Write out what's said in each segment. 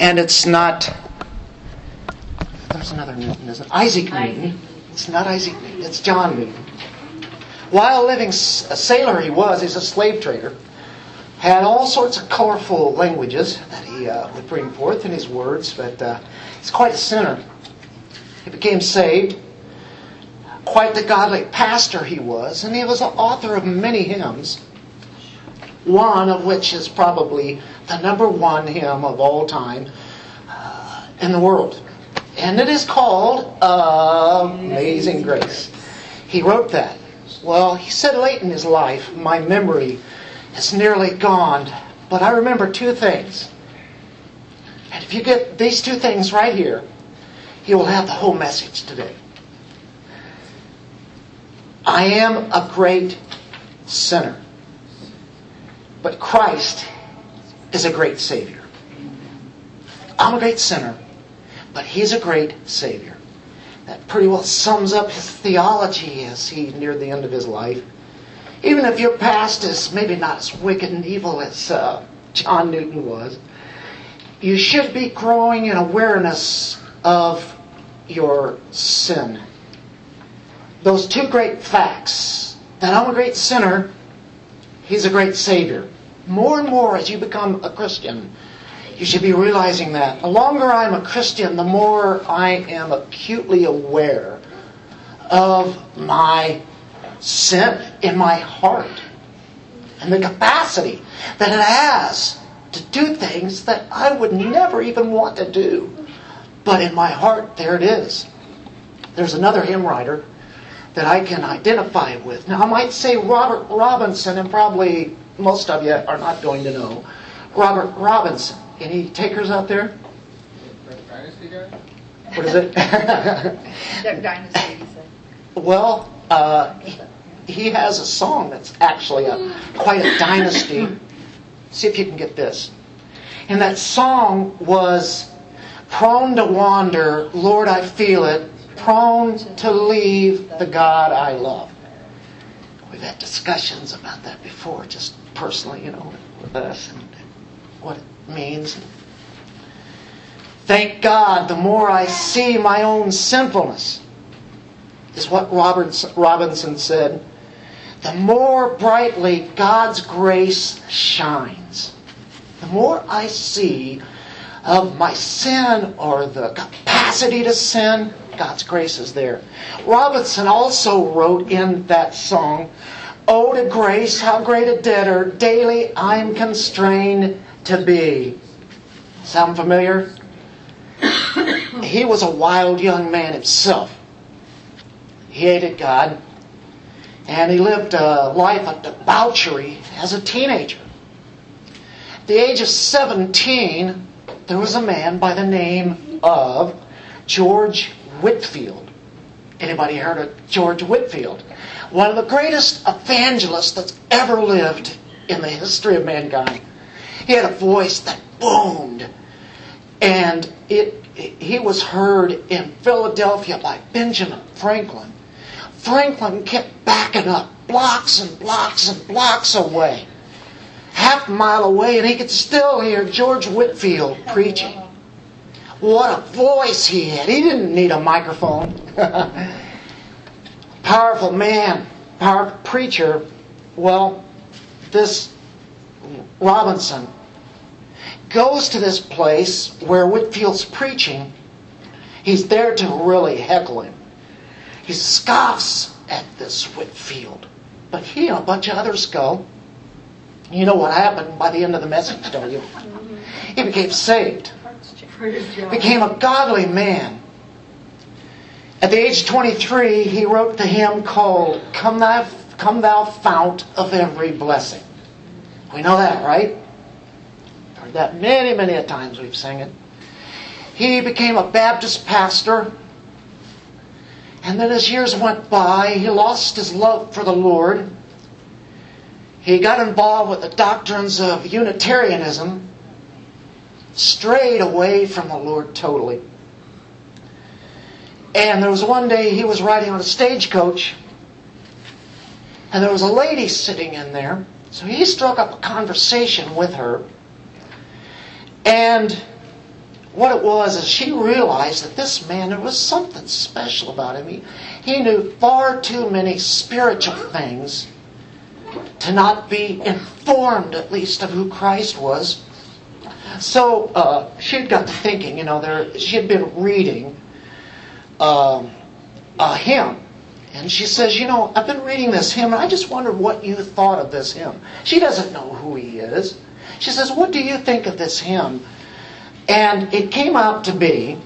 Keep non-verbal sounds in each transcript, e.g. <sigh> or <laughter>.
And it's not. There's another Newton, isn't it? Isaac Newton. It's not Isaac Newton, it's John Newton. While living a sailor, he was, he's a slave trader, had all sorts of colorful languages that he uh, would bring forth in his words, but uh, he's quite a sinner. He became saved. Quite the godly pastor he was, and he was the author of many hymns, one of which is probably the number one hymn of all time uh, in the world. And it is called Amazing Grace. He wrote that. Well, he said late in his life, my memory is nearly gone, but I remember two things. And if you get these two things right here, you will have the whole message today. I am a great sinner, but Christ is a great Savior. I'm a great sinner, but He's a great Savior. That pretty well sums up his theology as he neared the end of his life. Even if your past is maybe not as wicked and evil as uh, John Newton was, you should be growing in awareness of your sin. Those two great facts that I'm a great sinner, He's a great Savior. More and more as you become a Christian, you should be realizing that. The longer I'm a Christian, the more I am acutely aware of my sin in my heart and the capacity that it has to do things that I would never even want to do. But in my heart, there it is. There's another hymn writer that I can identify with. Now, I might say Robert Robinson, and probably most of you are not going to know. Robert Robinson. Any takers out there? Dynasty guy? What is it? <laughs> Duck Dynasty, you said. well, uh, he, he has a song that's actually a, quite a dynasty. See if you can get this. And that song was Prone to wander, Lord, I feel it, prone to leave the God I love. We've had discussions about that before, just personally, you know, with us and what it means. Thank God, the more I see my own sinfulness, is what Robinson said, the more brightly God's grace shines. The more I see of my sin or the capacity to sin, God's grace is there. Robinson also wrote in that song, Oh, to grace, how great a debtor daily I'm constrained to be. Sound familiar? he was a wild young man himself. He hated God, and he lived a life of debauchery as a teenager. At the age of 17, there was a man by the name of George Whitefield. Anybody heard of George Whitefield? One of the greatest evangelists that's ever lived in the history of mankind. He had a voice that boomed, and it, he was heard in Philadelphia by Benjamin Franklin. Franklin kept backing up blocks and blocks and blocks away half a mile away, and he could still hear George Whitefield preaching. What a voice he had. He didn't need a microphone. <laughs> powerful man, powerful preacher. Well, this Robinson goes to this place where Whitefield's preaching. He's there to really heckle him. He scoffs at this Whitefield. But he and a bunch of others go. You know what happened by the end of the message, don't you? He became saved. Became a godly man. At the age of 23, he wrote the hymn called Come Thou, Come Thou Fount of Every Blessing. We know that, right? Heard that many, many a times we've sang it. He became a Baptist pastor. And then as years went by, he lost his love for the Lord he got involved with the doctrines of Unitarianism, strayed away from the Lord totally. And there was one day he was riding on a stagecoach, and there was a lady sitting in there. So he struck up a conversation with her. And what it was is she realized that this man, there was something special about him. He, he knew far too many spiritual things to not be informed, at least, of who Christ was. So uh, she had got to thinking, you know, there, she had been reading um, a hymn. And she says, You know, I've been reading this hymn, and I just wondered what you thought of this hymn. She doesn't know who he is. She says, What do you think of this hymn? And it came out to be,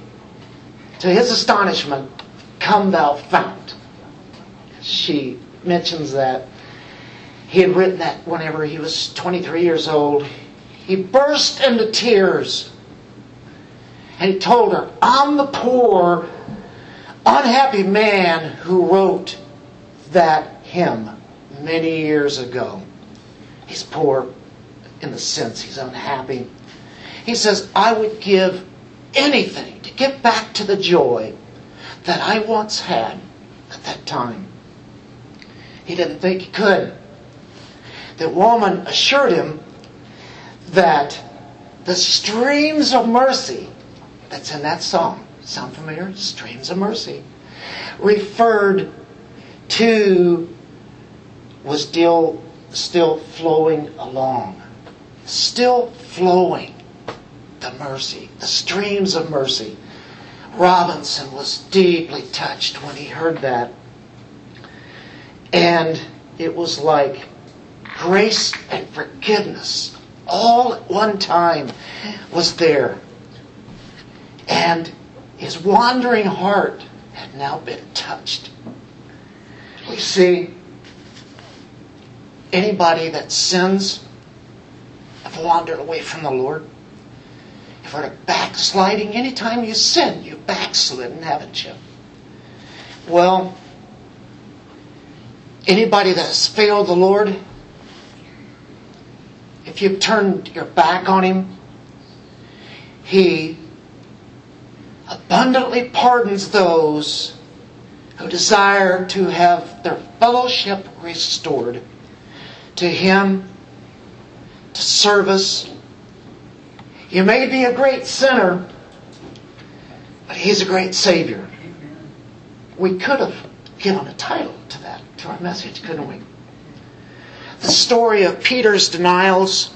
to his astonishment, Come Thou Fount. She mentions that he had written that whenever he was 23 years old. He burst into tears. And he told her, I'm the poor, unhappy man who wrote that hymn many years ago. He's poor in the sense he's unhappy. He says, I would give anything to get back to the joy that I once had at that time. He didn't think he could. The woman assured him that the streams of mercy that's in that song, sound familiar? Streams of mercy, referred to was still still flowing along. Still flowing the mercy, the streams of mercy. Robinson was deeply touched when he heard that. And it was like grace and forgiveness all at one time was there. And his wandering heart had now been touched. We see anybody that sins have wandered away from the Lord. If you're backsliding, anytime you sin, you've backslidden, haven't you? Well, anybody that has failed the Lord, if you've turned your back on Him, He abundantly pardons those who desire to have their fellowship restored to Him, to service. You may be a great sinner, but He's a great Savior. We could have given a title to that, to our message, couldn't we? The story of Peter's denials,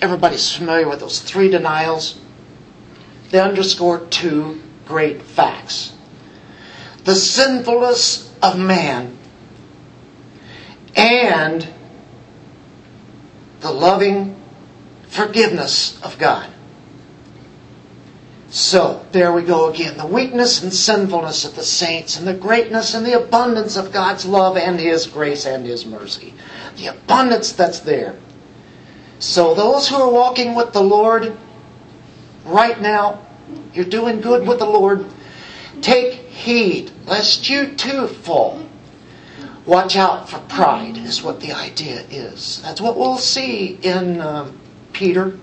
everybody's familiar with those three denials. They underscore two great facts the sinfulness of man and the loving forgiveness of God. So, there we go again. The weakness and sinfulness of the saints, and the greatness and the abundance of God's love and His grace and His mercy. The abundance that's there. So, those who are walking with the Lord right now, you're doing good with the Lord. Take heed lest you too fall. Watch out for pride, is what the idea is. That's what we'll see in uh, Peter.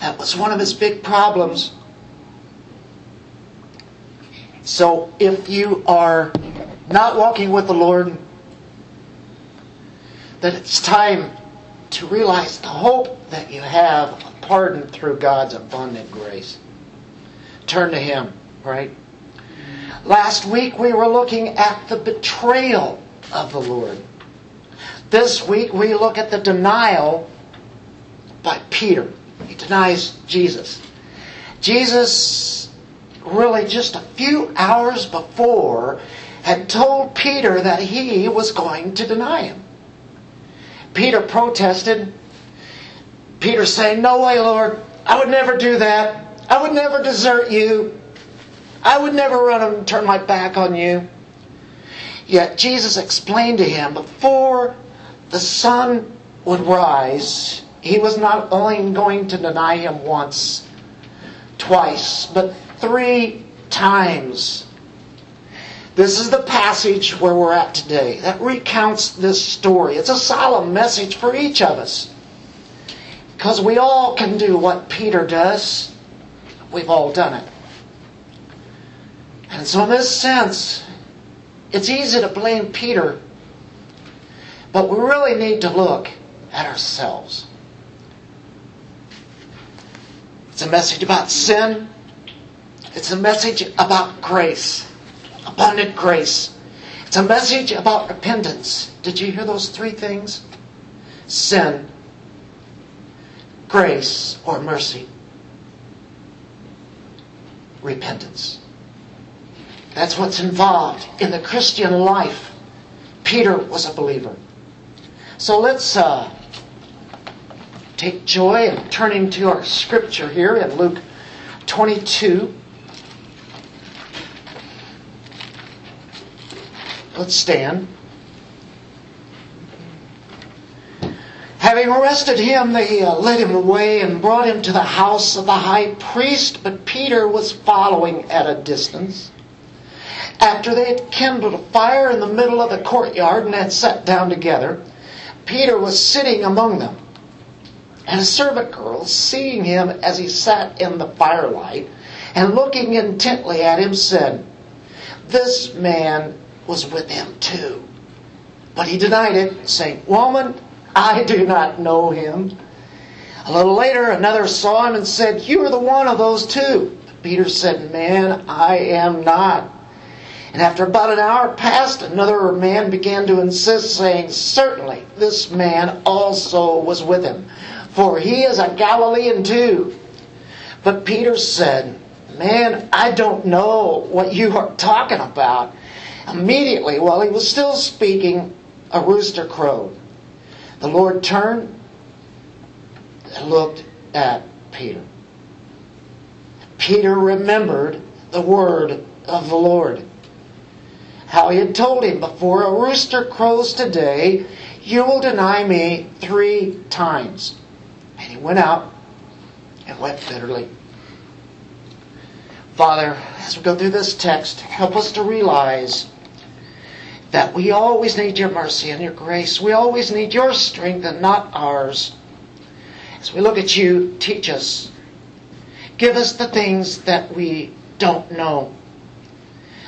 That was one of his big problems. So if you are not walking with the Lord, then it's time to realize the hope that you have of pardon through God's abundant grace. Turn to Him, right? Last week we were looking at the betrayal of the Lord. This week we look at the denial by Peter. He denies Jesus. Jesus, really just a few hours before, had told Peter that he was going to deny him. Peter protested. Peter saying, No way, Lord. I would never do that. I would never desert you. I would never run and turn my back on you. Yet Jesus explained to him before the sun would rise, he was not only going to deny him once, twice, but three times. This is the passage where we're at today that recounts this story. It's a solemn message for each of us. Because we all can do what Peter does. We've all done it. And so, in this sense, it's easy to blame Peter, but we really need to look at ourselves. It's a message about sin, It's a message about grace, abundant grace. It's a message about repentance. Did you hear those three things? Sin, grace, or mercy. Repentance. That's what's involved in the Christian life. Peter was a believer. So let's uh, take joy in turning to our scripture here in Luke 22. Let's stand. Having arrested him, they uh, led him away and brought him to the house of the high priest, but Peter was following at a distance. After they had kindled a fire in the middle of the courtyard and had sat down together, Peter was sitting among them. And a servant girl, seeing him as he sat in the firelight and looking intently at him, said, This man was with him too. But he denied it, saying, Woman, I do not know him. A little later, another saw him and said, You are the one of those two. Peter said, Man, I am not. And after about an hour passed, another man began to insist, saying, Certainly, this man also was with him, for he is a Galilean too. But Peter said, Man, I don't know what you are talking about. Immediately, while he was still speaking, a rooster crowed. The Lord turned and looked at Peter. Peter remembered the word of the Lord. How he had told him before, a rooster crows today, you will deny me three times. And he went out and wept bitterly. Father, as we go through this text, help us to realize that we always need your mercy and your grace. We always need your strength and not ours. As we look at you, teach us. Give us the things that we don't know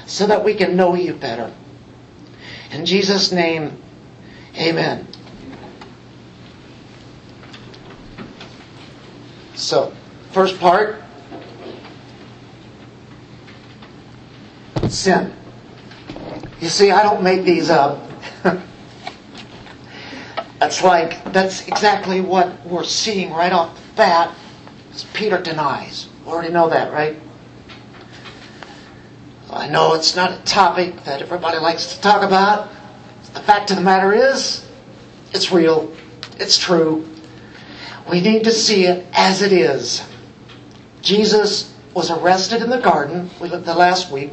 so that we can know you better. In Jesus' name, amen. So, first part sin. You see, I don't make these up. that's like, that's exactly what we're seeing right off the bat. Peter denies. We already know that, right? I know it's not a topic that everybody likes to talk about. The fact of the matter is, it's real. It's true. We need to see it as it is. Jesus was arrested in the garden, we looked last week,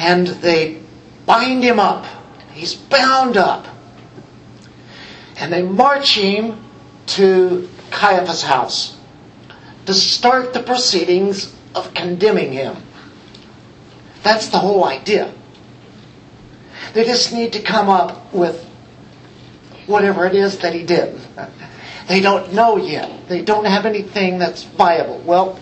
and they bind him up. He's bound up. And they march him to Caiaphas' house to start the proceedings of condemning him. That's the whole idea. They just need to come up with whatever it is that he did. <laughs> They don't know yet. They don't have anything that's viable. Well,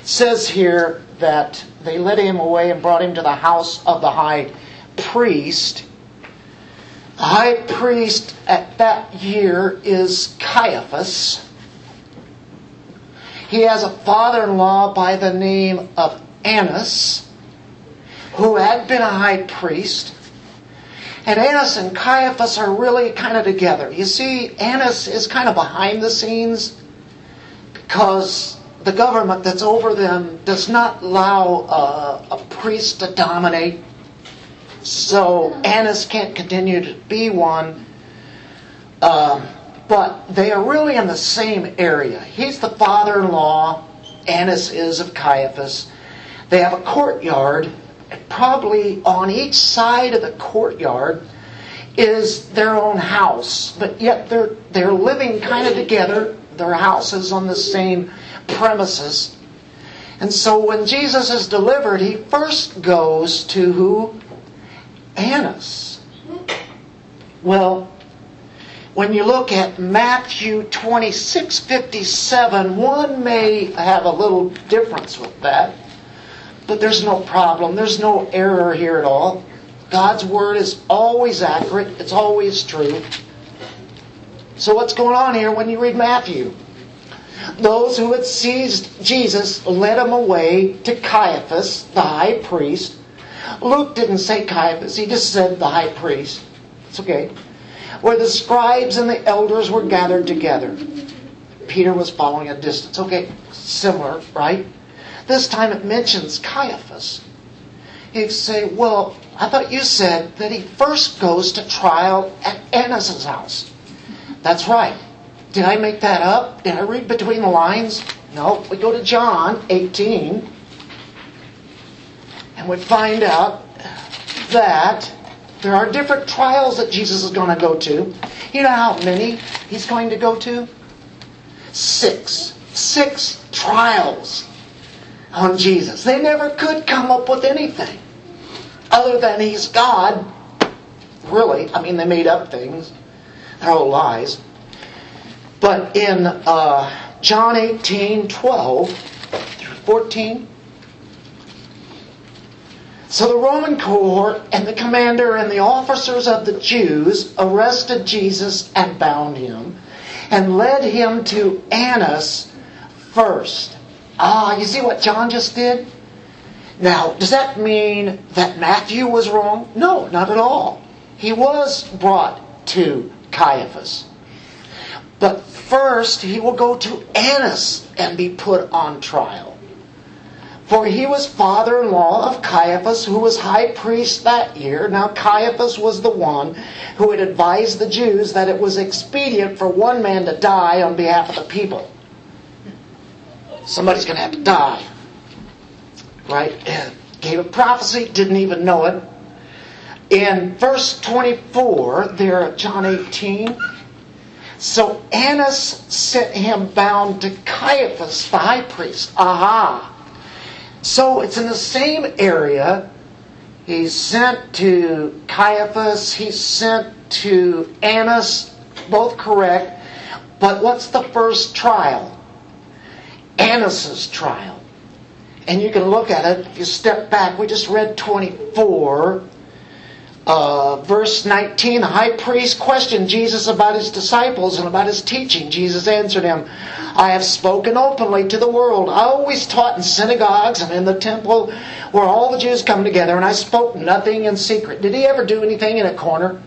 it says here that they led him away and brought him to the house of the high priest. The high priest at that year is Caiaphas. He has a father in law by the name of Annas who had been a high priest. And Annas and Caiaphas are really kind of together. You see, Annas is kind of behind the scenes because the government that's over them does not allow a, a priest to dominate. So Annas can't continue to be one. Um, but they are really in the same area. He's the father in law, Annas is of Caiaphas. They have a courtyard probably on each side of the courtyard is their own house, but yet they're they're living kind of together. Their houses on the same premises. And so when Jesus is delivered, he first goes to who? Annas. Well, when you look at Matthew 26 57, one may have a little difference with that. But there's no problem. There's no error here at all. God's word is always accurate. It's always true. So what's going on here when you read Matthew? Those who had seized Jesus led him away to Caiaphas, the high priest. Luke didn't say Caiaphas, he just said the high priest. It's okay. Where the scribes and the elders were gathered together. Peter was following a distance. Okay, similar, right? This time it mentions Caiaphas. He'd say, Well, I thought you said that he first goes to trial at Annas' house. That's right. Did I make that up? Did I read between the lines? No. We go to John 18 and we find out that there are different trials that Jesus is going to go to. You know how many he's going to go to? Six. Six trials on Jesus. They never could come up with anything other than he's God. Really, I mean, they made up things. They're all lies. But in uh, John 18 12 through 14, so the Roman cohort and the commander and the officers of the Jews arrested Jesus and bound him and led him to Annas first. Ah, you see what John just did? Now, does that mean that Matthew was wrong? No, not at all. He was brought to Caiaphas. But first, he will go to Annas and be put on trial. For he was father in law of Caiaphas, who was high priest that year. Now, Caiaphas was the one who had advised the Jews that it was expedient for one man to die on behalf of the people. Somebody's going to have to die. Right? Gave a prophecy, didn't even know it. In verse 24, there, John 18, so Annas sent him bound to Caiaphas, the high priest. Aha! So it's in the same area. He's sent to Caiaphas, he's sent to Annas, both correct. But what's the first trial? Annas's trial. And you can look at it if you step back. We just read 24. Uh, verse 19, the high priest questioned Jesus about his disciples and about his teaching. Jesus answered him, I have spoken openly to the world. I always taught in synagogues and in the temple where all the Jews come together, and I spoke nothing in secret. Did he ever do anything in a corner?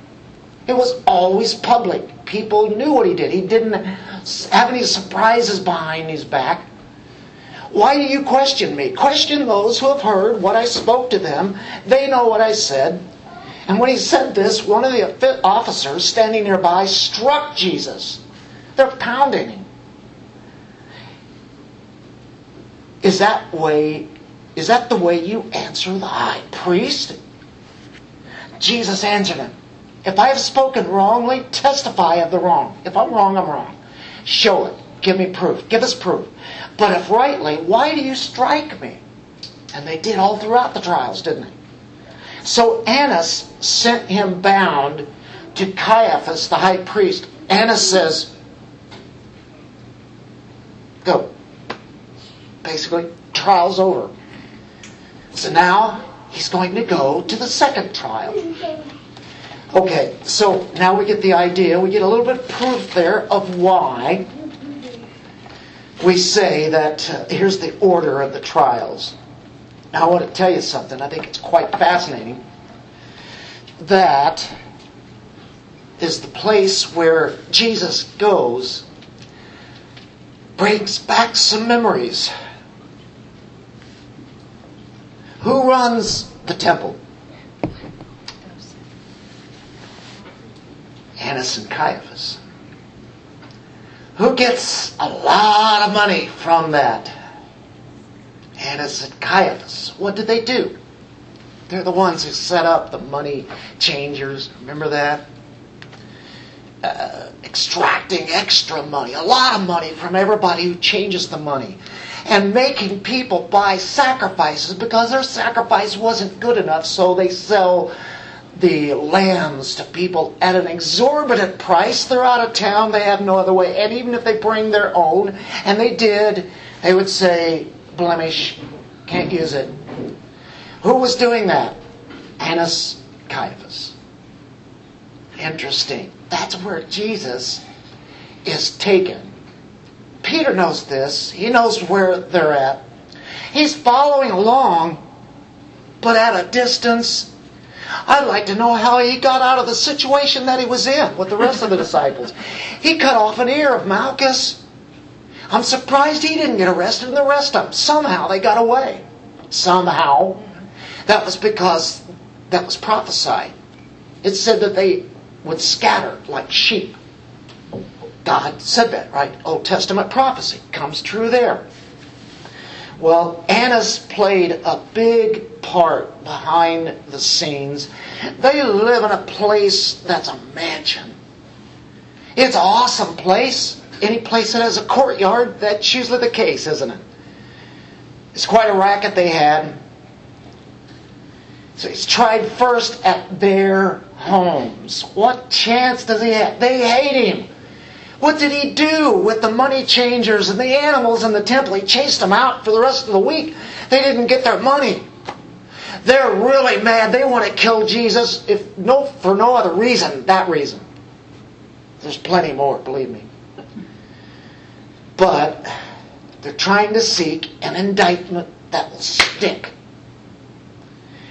It was always public. People knew what he did. He didn't have any surprises behind his back. Why do you question me? Question those who have heard what I spoke to them. They know what I said. And when he said this, one of the officers standing nearby struck Jesus. They're pounding him. Is that way is that the way you answer the high priest? Jesus answered him, If I have spoken wrongly, testify of the wrong. If I'm wrong, I'm wrong. Show it. Give me proof. Give us proof. But if rightly, why do you strike me? And they did all throughout the trials, didn't they? So Annas sent him bound to Caiaphas, the high priest. Annas says, Go. Basically, trial's over. So now he's going to go to the second trial. Okay, so now we get the idea. We get a little bit of proof there of why we say that uh, here's the order of the trials. Now, I want to tell you something. I think it's quite fascinating. That is the place where Jesus goes, brings back some memories. Who runs the temple? Annas and Caiaphas. Who gets a lot of money from that? Annas and Caiaphas. What did they do? They're the ones who set up the money changers. Remember that? Uh, extracting extra money, a lot of money from everybody who changes the money, and making people buy sacrifices because their sacrifice wasn't good enough, so they sell the lambs to people at an exorbitant price. They're out of town, they have no other way, and even if they bring their own, and they did, they would say, blemish, can't use it. Who was doing that? Annas Caiaphas. Interesting. That's where Jesus is taken. Peter knows this. He knows where they're at. He's following along, but at a distance. I'd like to know how he got out of the situation that he was in with the rest of the disciples. He cut off an ear of Malchus. I'm surprised he didn't get arrested and the rest of them. Somehow they got away. Somehow. That was because that was prophesied. It said that they would scatter like sheep. God said that, right? Old Testament prophecy comes true there. Well, Annas played a big part behind the scenes. They live in a place that's a mansion. It's an awesome place. Any place that has a courtyard, that's usually the case, isn't it? It's quite a racket they had. So he's tried first at their homes. What chance does he have? They hate him. What did he do with the money changers and the animals in the temple? He chased them out for the rest of the week. They didn't get their money. They're really mad. They want to kill Jesus if no for no other reason, that reason. There's plenty more, believe me. But they're trying to seek an indictment that will stick.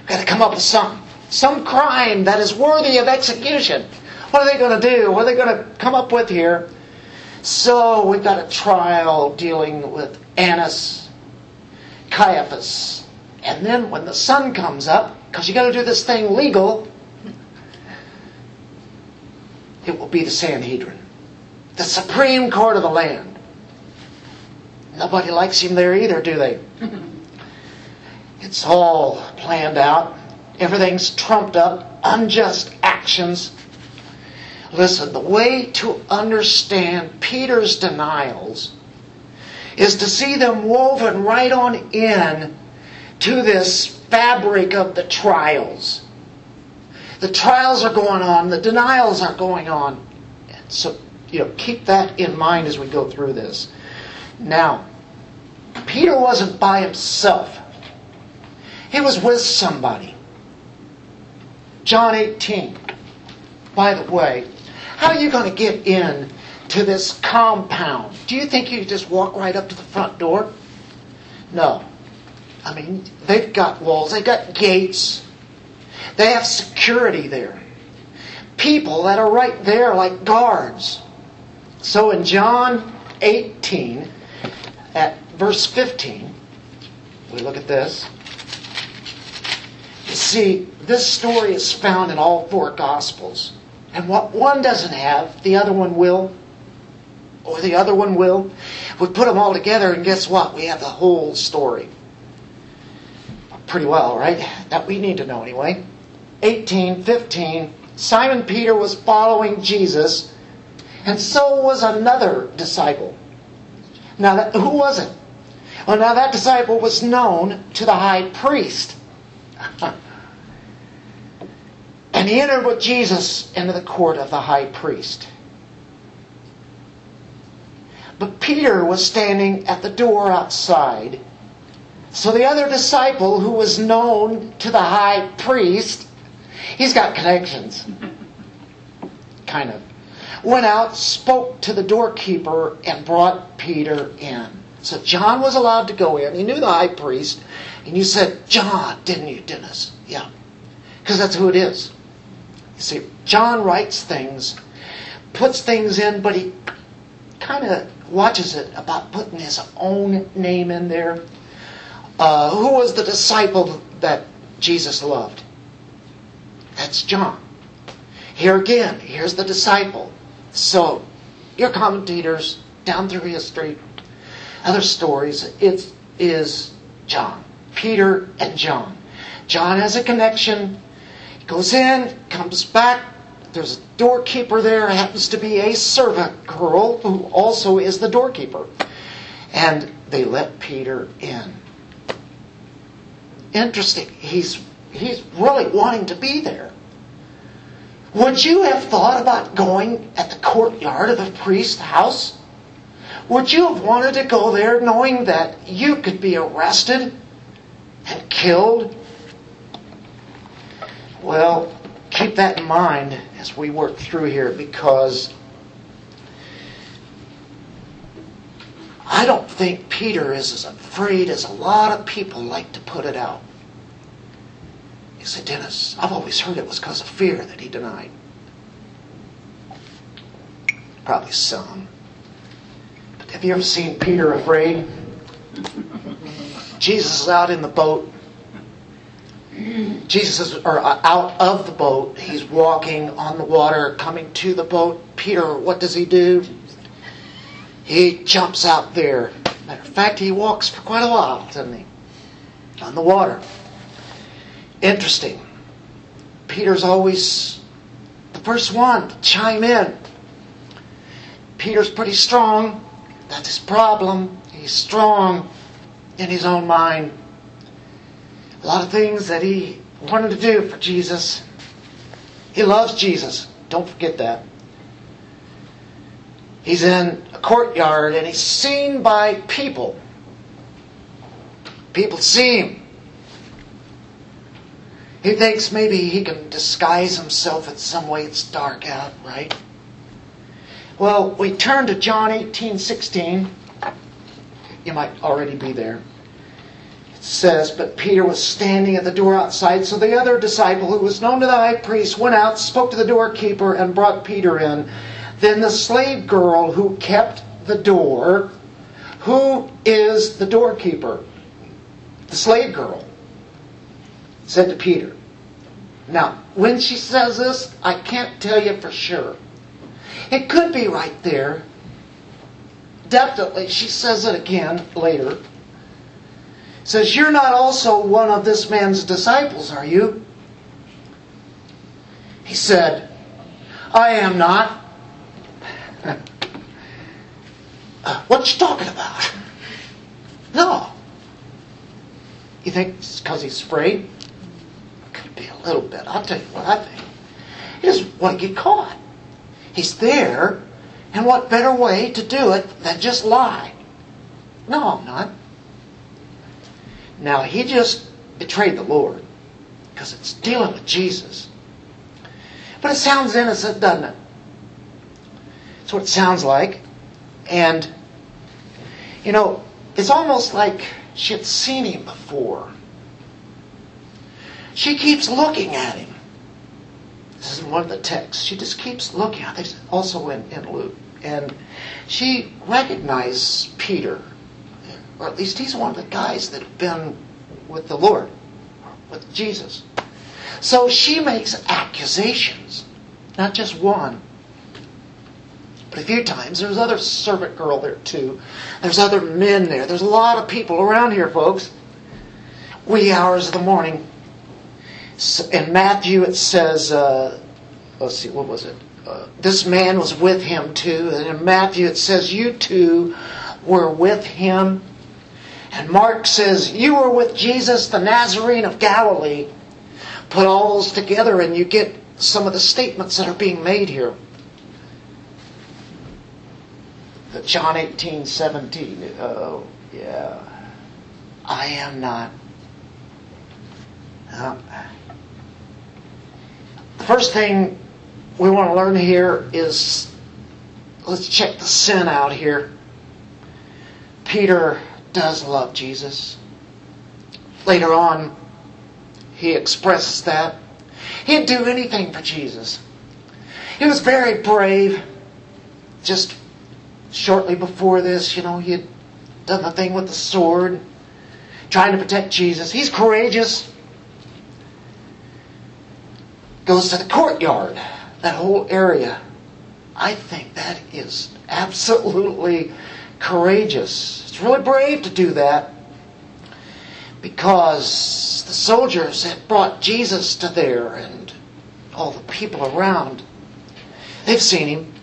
Got to come up with something. Some crime that is worthy of execution. What are they going to do? What are they going to come up with here? So we've got a trial dealing with Annas, Caiaphas, and then when the sun comes up, because you got to do this thing legal, it will be the Sanhedrin, the Supreme Court of the land. Nobody likes him there either, do they? <laughs> It's all planned out. Everything's trumped up. Unjust actions. Listen, the way to understand Peter's denials is to see them woven right on in to this fabric of the trials. The trials are going on, the denials are going on. So, you know, keep that in mind as we go through this. Now, Peter wasn't by himself. He was with somebody. John 18. By the way, how are you going to get in to this compound? Do you think you just walk right up to the front door? No. I mean, they've got walls, they've got gates, they have security there. People that are right there like guards. So in John 18, at verse 15, we look at this. You see, this story is found in all four Gospels. And what one doesn't have, the other one will. Or the other one will. We put them all together, and guess what? We have the whole story. Pretty well, right? That we need to know anyway. 18, 15. Simon Peter was following Jesus, and so was another disciple. Now, that, who was it? Well, now that disciple was known to the high priest. <laughs> and he entered with Jesus into the court of the high priest. But Peter was standing at the door outside. So the other disciple, who was known to the high priest, he's got connections. <laughs> kind of. Went out, spoke to the doorkeeper, and brought Peter in. So John was allowed to go in. He knew the high priest. And you said, John, didn't you, Dennis? Yeah. Because that's who it is. You see, John writes things, puts things in, but he kind of watches it about putting his own name in there. Uh, who was the disciple that Jesus loved? That's John. Here again, here's the disciple. So, your commentators down through history, other stories, it is John. Peter and John. John has a connection. He goes in, comes back. There's a doorkeeper there, happens to be a servant girl who also is the doorkeeper. And they let Peter in. Interesting. He's he's really wanting to be there. Would you have thought about going at the courtyard of the priest's house? Would you have wanted to go there knowing that you could be arrested and killed? Well, keep that in mind as we work through here because I don't think Peter is as afraid as a lot of people like to put it out. He said, Dennis, I've always heard it was because of fear that he denied. Probably some. Have you ever seen Peter afraid? Jesus is out in the boat. Jesus is or uh, out of the boat. He's walking on the water, coming to the boat. Peter, what does he do? He jumps out there. Matter of fact, he walks for quite a while, doesn't he? On the water. Interesting. Peter's always the first one to chime in. Peter's pretty strong. That's his problem. He's strong in his own mind. A lot of things that he wanted to do for Jesus. He loves Jesus. Don't forget that. He's in a courtyard and he's seen by people. People see him. He thinks maybe he can disguise himself in some way. It's dark out, right? Well, we turn to John 18 16. You might already be there. It says, But Peter was standing at the door outside, so the other disciple, who was known to the high priest, went out, spoke to the doorkeeper, and brought Peter in. Then the slave girl who kept the door, who is the doorkeeper? The slave girl said to Peter. Now, when she says this, I can't tell you for sure. It could be right there. Definitely, she says it again later. Says, You're not also one of this man's disciples, are you? He said, I am not. <laughs> uh, what you talking about? No. You think it's because he's afraid? Could be a little bit. I'll tell you what I think. He doesn't want to get caught. He's there, and what better way to do it than just lie? No, I'm not. Now, he just betrayed the Lord because it's dealing with Jesus. But it sounds innocent, doesn't it? That's what it sounds like. And, you know, it's almost like she had seen him before. She keeps looking at him. This is one of the texts. She just keeps looking. I think also in, in Luke. And she recognizes Peter. Or at least he's one of the guys that have been with the Lord, with Jesus. So she makes accusations. Not just one. But a few times. There's other servant girl there too. There's other men there. There's a lot of people around here, folks. Wee hours of the morning. In Matthew it says, uh, let's see, what was it? Uh, this man was with him too. And in Matthew it says, you two were with him. And Mark says, you were with Jesus, the Nazarene of Galilee. Put all those together and you get some of the statements that are being made here. John 18, 17. Oh, yeah. I am not. Uh, first thing we want to learn here is let's check the sin out here. Peter does love Jesus. Later on, he expresses that. He'd do anything for Jesus. He was very brave. Just shortly before this, you know, he had done the thing with the sword, trying to protect Jesus. He's courageous. Goes to the courtyard, that whole area. I think that is absolutely courageous. It's really brave to do that because the soldiers had brought Jesus to there and all the people around. They've seen him.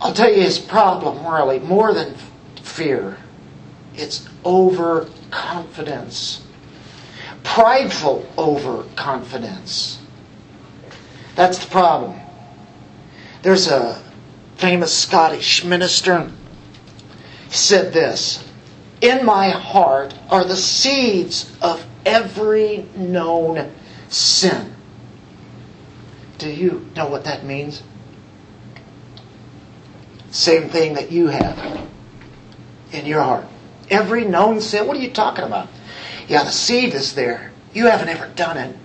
I'll tell you his problem, really, more than fear. It's overconfidence. Prideful overconfidence. That's the problem. There's a famous Scottish minister. Said this In my heart are the seeds of every known sin. Do you know what that means? Same thing that you have in your heart. Every known sin. What are you talking about? Yeah, the seed is there. You haven't ever done it.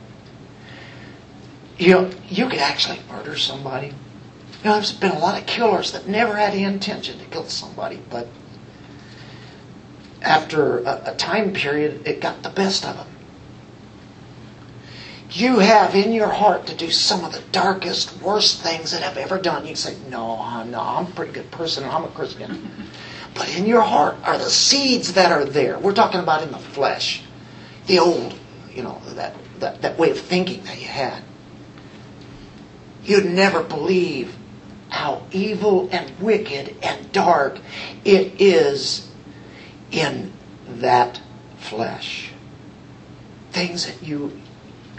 You know, you could actually murder somebody. You know, there's been a lot of killers that never had the intention to kill somebody, but after a, a time period, it got the best of them. You have in your heart to do some of the darkest, worst things that I've ever done. You say, No, I'm no, I'm a pretty good person. I'm a Christian. <laughs> But in your heart are the seeds that are there. We're talking about in the flesh. The old, you know, that, that, that way of thinking that you had. You'd never believe how evil and wicked and dark it is in that flesh. Things that you,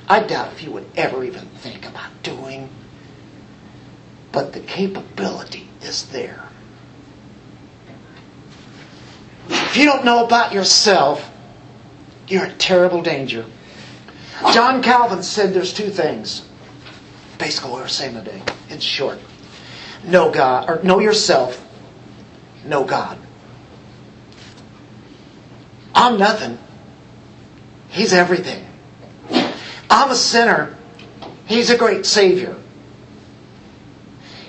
I doubt if you would ever even think about doing, but the capability is there. If you don't know about yourself, you're in terrible danger. John Calvin said there's two things. Basically, what we're saying today, in short. Know God, or know yourself, know God. I'm nothing. He's everything. I'm a sinner. He's a great Savior.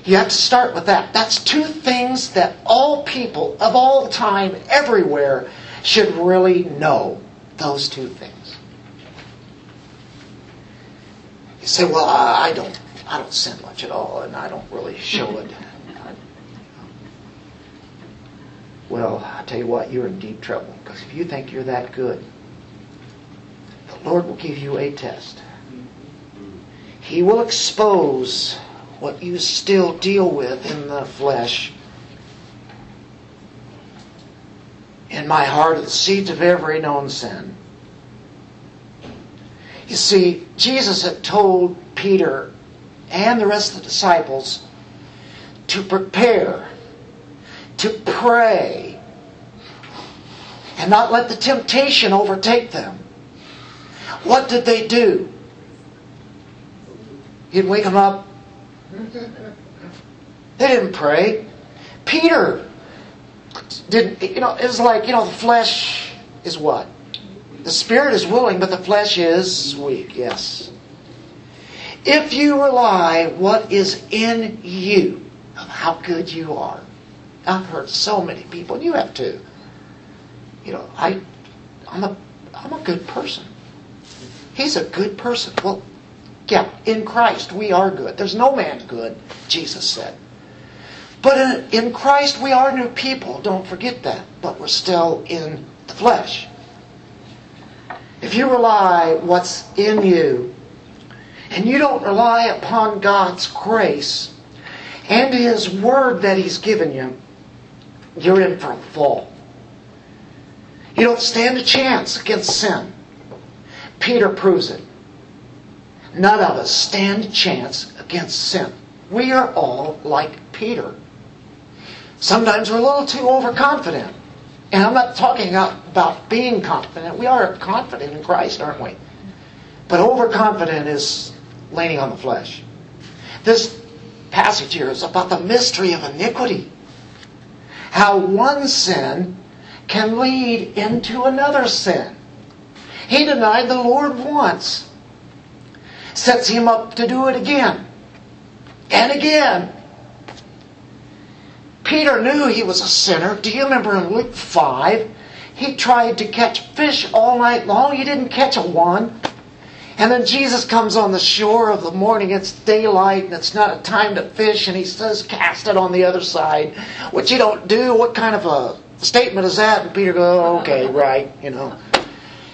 You have to start with that. That's two things that all people of all time, everywhere, should really know. Those two things. You say, "Well, I don't, I don't sin much at all, and I don't really show it." Well, I tell you what, you're in deep trouble because if you think you're that good, the Lord will give you a test. He will expose what you still deal with in the flesh. In my heart are the seeds of every known sin. You see, Jesus had told Peter and the rest of the disciples to prepare, to pray, and not let the temptation overtake them. What did they do? He'd wake them up. They didn't pray. Peter didn't, you know, it was like, you know, the flesh is what? The spirit is willing, but the flesh is weak, yes. If you rely what is in you of how good you are, I've heard so many people, and you have too. You know, I, I'm a, I'm a good person. He's a good person. Well, yeah, in Christ we are good. There's no man good, Jesus said. But in, in Christ we are new people. Don't forget that. But we're still in the flesh. If you rely what's in you, and you don't rely upon God's grace and His Word that He's given you, you're in for a fall. You don't stand a chance against sin. Peter proves it. None of us stand a chance against sin. We are all like Peter. Sometimes we're a little too overconfident. And I'm not talking about being confident. We are confident in Christ, aren't we? But overconfident is leaning on the flesh. This passage here is about the mystery of iniquity. How one sin can lead into another sin. He denied the Lord once, sets him up to do it again and again. Peter knew he was a sinner. Do you remember in Luke 5? He tried to catch fish all night long. He didn't catch a one. And then Jesus comes on the shore of the morning. It's daylight and it's not a time to fish. And he says, cast it on the other side, which you don't do. What kind of a statement is that? And Peter goes, okay, right, you know.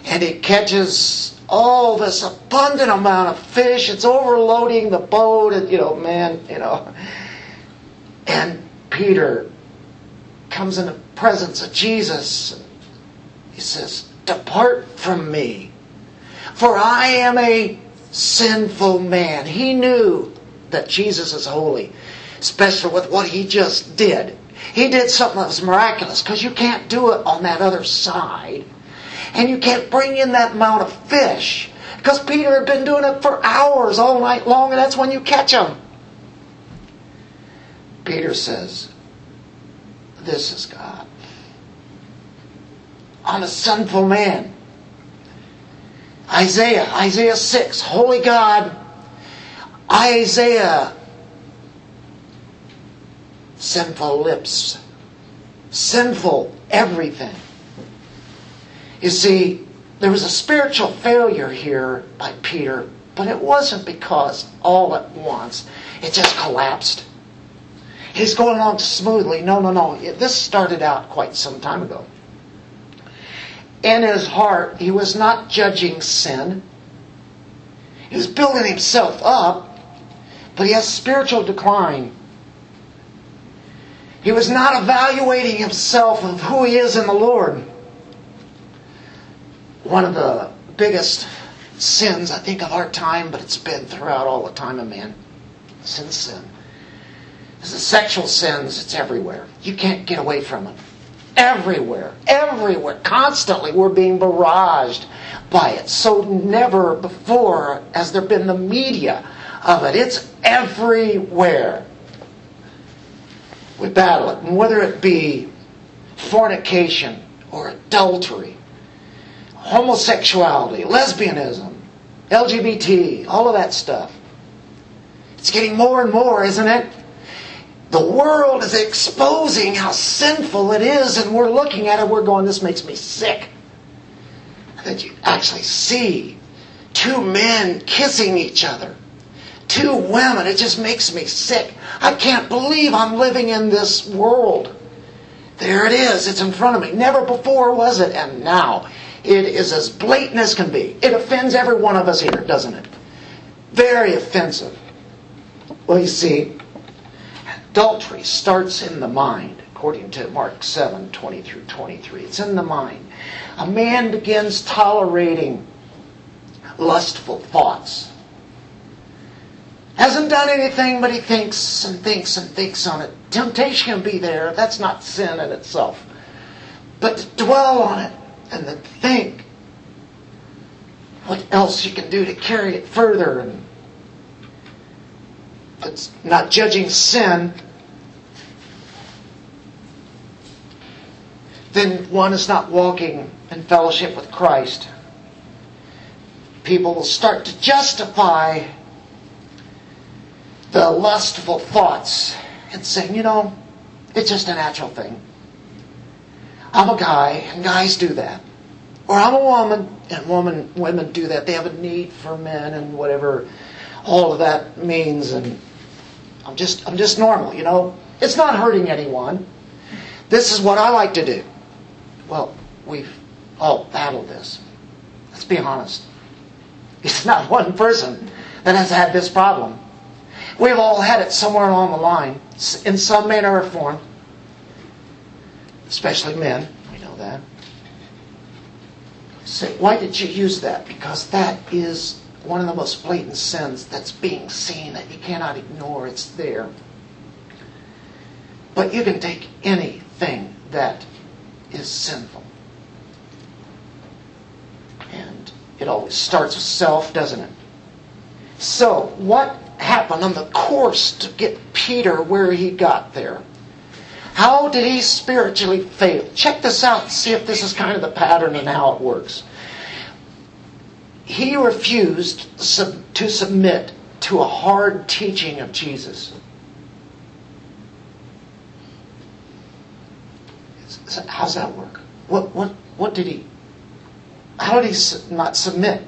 And he catches all this abundant amount of fish. It's overloading the boat. And, you know, man, you know. And Peter comes in the presence of Jesus. He says, Depart from me, for I am a sinful man. He knew that Jesus is holy, especially with what he just did. He did something that was miraculous because you can't do it on that other side. And you can't bring in that amount of fish because Peter had been doing it for hours all night long, and that's when you catch them. Peter says, this is God. I'm a sinful man. Isaiah, Isaiah 6, Holy God, Isaiah, sinful lips, sinful everything. You see, there was a spiritual failure here by Peter, but it wasn't because all at once it just collapsed. He's going along smoothly. No, no, no. This started out quite some time ago. In his heart, he was not judging sin. He was building himself up, but he has spiritual decline. He was not evaluating himself of who he is in the Lord. One of the biggest sins, I think, of our time, but it's been throughout all the time of man. Sin, sin. The sexual sins, it's everywhere. You can't get away from it. Everywhere, everywhere, constantly we're being barraged by it. So never before has there been the media of it. It's everywhere. We battle it. And whether it be fornication or adultery, homosexuality, lesbianism, LGBT, all of that stuff. It's getting more and more, isn't it? The world is exposing how sinful it is, and we're looking at it, we're going, this makes me sick. And that you actually see two men kissing each other, two women, it just makes me sick. I can't believe I'm living in this world. There it is, it's in front of me. Never before was it, and now it is as blatant as can be. It offends every one of us here, doesn't it? Very offensive. Well, you see, Adultery starts in the mind, according to Mark 7 20 through 23. It's in the mind. A man begins tolerating lustful thoughts. Hasn't done anything, but he thinks and thinks and thinks on it. Temptation can be there. That's not sin in itself. But to dwell on it and then think what else you can do to carry it further and it's not judging sin, then one is not walking in fellowship with Christ. People will start to justify the lustful thoughts and saying, you know, it's just a natural thing. I'm a guy, and guys do that. Or I'm a woman, and woman, women do that. They have a need for men and whatever all of that means, and I'm just I'm just normal, you know. It's not hurting anyone. This is what I like to do. Well, we've all battled this. Let's be honest. <laughs> It's not one person that has had this problem. We've all had it somewhere along the line, in some manner or form. Especially men, we know that. Why did you use that? Because that is one of the most blatant sins that's being seen that you cannot ignore. It's there. But you can take anything that is sinful. And it always starts with self, doesn't it? So, what happened on the course to get Peter where he got there? How did he spiritually fail? Check this out and see if this is kind of the pattern and how it works he refused to submit to a hard teaching of Jesus. How's that work? What, what, what did he, how did he not submit?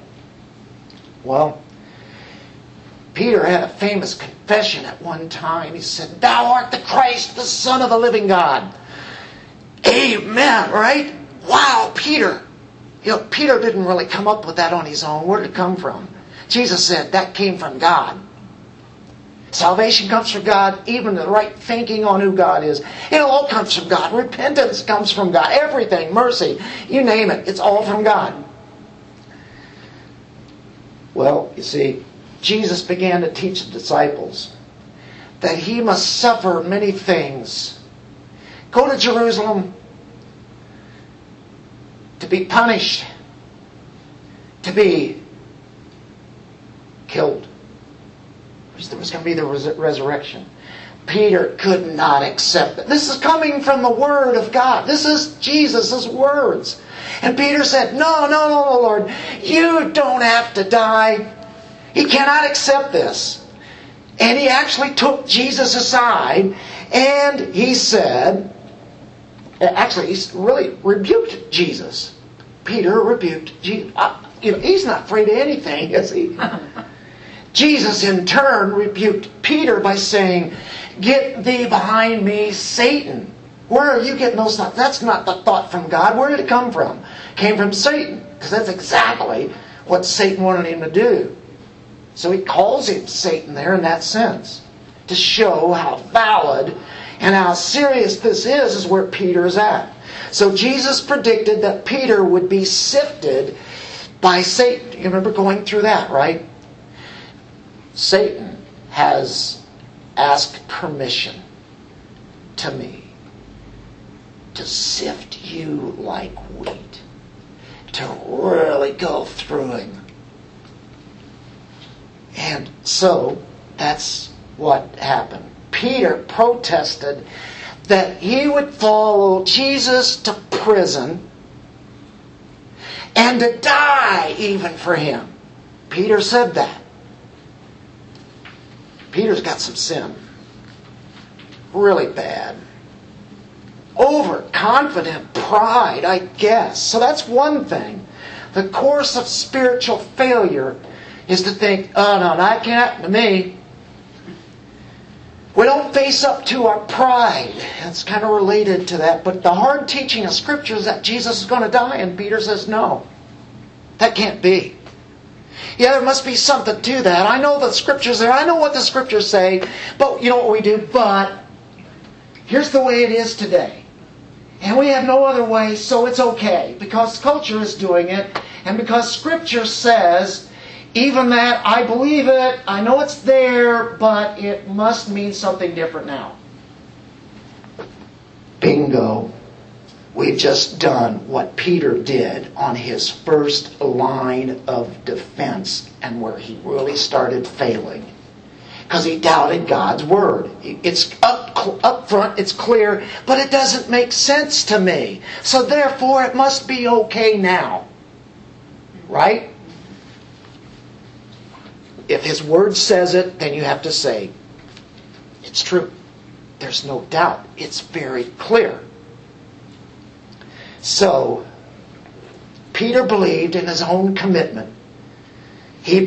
Well, Peter had a famous confession at one time. He said, Thou art the Christ, the Son of the living God. Amen, right? Wow, Peter, you know, Peter didn't really come up with that on his own. Where did it come from? Jesus said that came from God. Salvation comes from God, even the right thinking on who God is. It all comes from God. Repentance comes from God. Everything, mercy, you name it, it's all from God. Well, you see, Jesus began to teach the disciples that he must suffer many things. Go to Jerusalem, to be punished, to be killed. There was going to be the res- resurrection. Peter could not accept it. This is coming from the Word of God. This is Jesus' words. And Peter said, No, no, no, no, Lord. You don't have to die. He cannot accept this. And he actually took Jesus aside and he said, actually, he really rebuked Jesus. Peter rebuked Jesus. Uh, he's not afraid of anything, is he? <laughs> Jesus, in turn, rebuked Peter by saying, Get thee behind me, Satan. Where are you getting those thoughts? That's not the thought from God. Where did it come from? It came from Satan, because that's exactly what Satan wanted him to do. So he calls him Satan there in that sense to show how valid and how serious this is, is where Peter is at. So Jesus predicted that Peter would be sifted by Satan. You remember going through that, right? Satan has asked permission to me to sift you like wheat, to really go through him. And so that's what happened. Peter protested that he would follow Jesus to prison and to die even for him. Peter said that. Peter's got some sin. Really bad. Overconfident pride, I guess. So that's one thing. The course of spiritual failure is to think, oh no, that can't happen to me. We don't face up to our pride. It's kind of related to that. But the hard teaching of Scripture is that Jesus is going to die, and Peter says, no, that can't be. Yeah, there must be something to that. I know the Scriptures there. I know what the Scriptures say. But you know what we do? But here's the way it is today. And we have no other way, so it's okay. Because culture is doing it, and because Scripture says even that, I believe it, I know it's there, but it must mean something different now. Bingo. We've just done what Peter did on his first line of defense and where he really started failing. Because he doubted God's word. It's up, up front, it's clear, but it doesn't make sense to me. So therefore, it must be okay now. Right? If His Word says it, then you have to say, it's true. There's no doubt. It's very clear. So, Peter believed in his own commitment. He,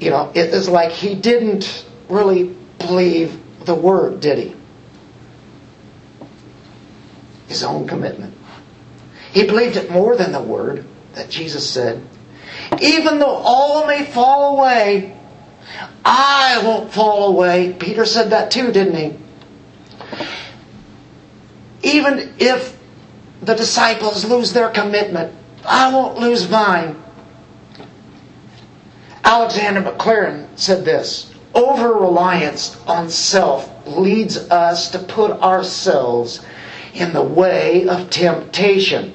you know, it is like he didn't really believe the Word, did he? His own commitment. He believed it more than the Word that Jesus said. Even though all may fall away, I won't fall away. Peter said that too, didn't he? Even if the disciples lose their commitment, I won't lose mine. Alexander Maclaren said this Over reliance on self leads us to put ourselves in the way of temptation,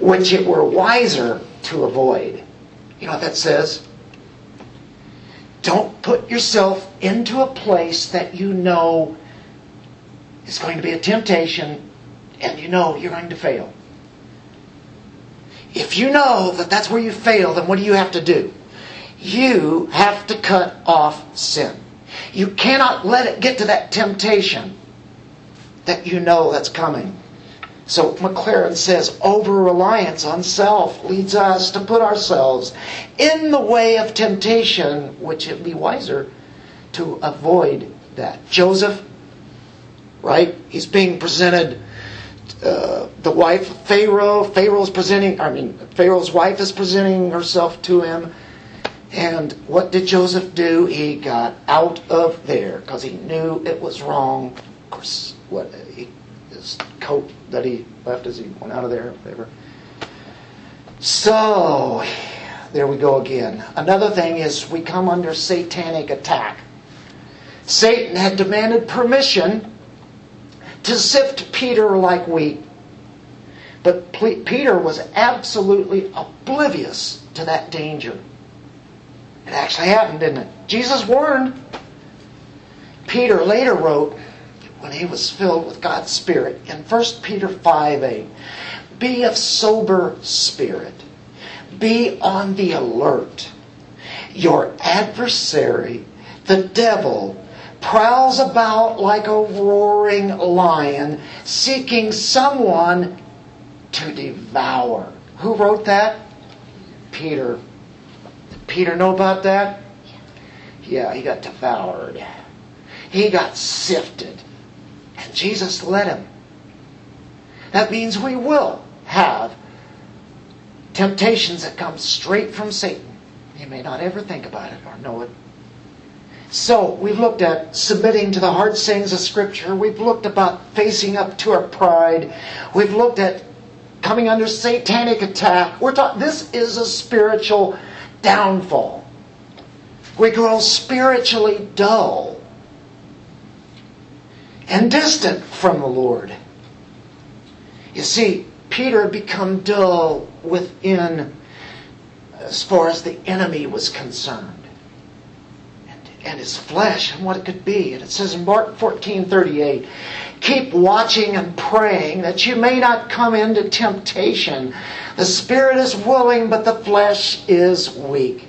which it were wiser to avoid. You know what that says? Don't put yourself into a place that you know is going to be a temptation and you know you're going to fail. If you know that that's where you fail, then what do you have to do? You have to cut off sin. You cannot let it get to that temptation that you know that's coming. So Maclaren says over reliance on self leads us to put ourselves in the way of temptation, which it would be wiser to avoid that. Joseph, right? He's being presented. Uh, the wife of Pharaoh. Pharaoh's presenting. I mean, Pharaoh's wife is presenting herself to him. And what did Joseph do? He got out of there because he knew it was wrong. Of course, what he his coat that he left as he went out of there, whatever. So, there we go again. Another thing is we come under satanic attack. Satan had demanded permission to sift Peter like wheat. But Peter was absolutely oblivious to that danger. It actually happened, didn't it? Jesus warned. Peter later wrote when he was filled with God's Spirit in 1 Peter 5 8. Be of sober spirit. Be on the alert. Your adversary, the devil, prowls about like a roaring lion, seeking someone to devour. Who wrote that? Peter. Did Peter know about that? Yeah, he got devoured. He got sifted. Jesus let him. That means we will have temptations that come straight from Satan. You may not ever think about it or know it. So, we've looked at submitting to the hard sayings of Scripture. We've looked about facing up to our pride. We've looked at coming under satanic attack. We're taught this is a spiritual downfall. We grow spiritually dull and distant from the Lord. You see, Peter had become dull within as far as the enemy was concerned. And, and his flesh and what it could be. And it says in Mark 14 38, keep watching and praying that you may not come into temptation. The spirit is willing, but the flesh is weak.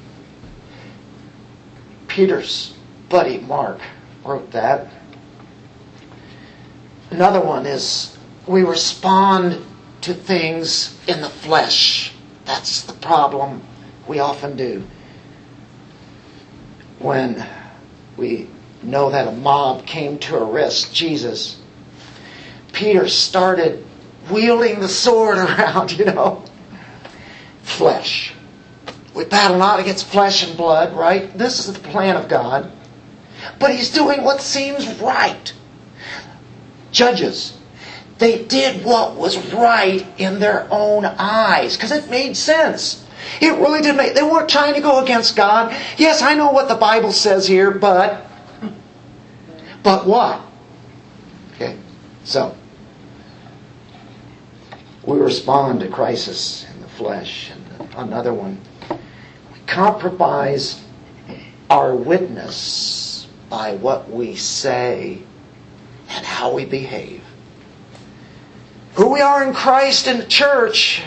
Peter's buddy Mark wrote that. Another one is we respond to things in the flesh. That's the problem we often do. When we know that a mob came to arrest Jesus, Peter started wielding the sword <laughs> around, you know. Flesh. We battle not against flesh and blood, right? This is the plan of God. But he's doing what seems right. Judges, they did what was right in their own eyes because it made sense. It really did make. They weren't trying to go against God. Yes, I know what the Bible says here, but but what? Okay, so we respond to crisis in the flesh, and another one we compromise our witness by what we say and how we behave. Who we are in Christ and the church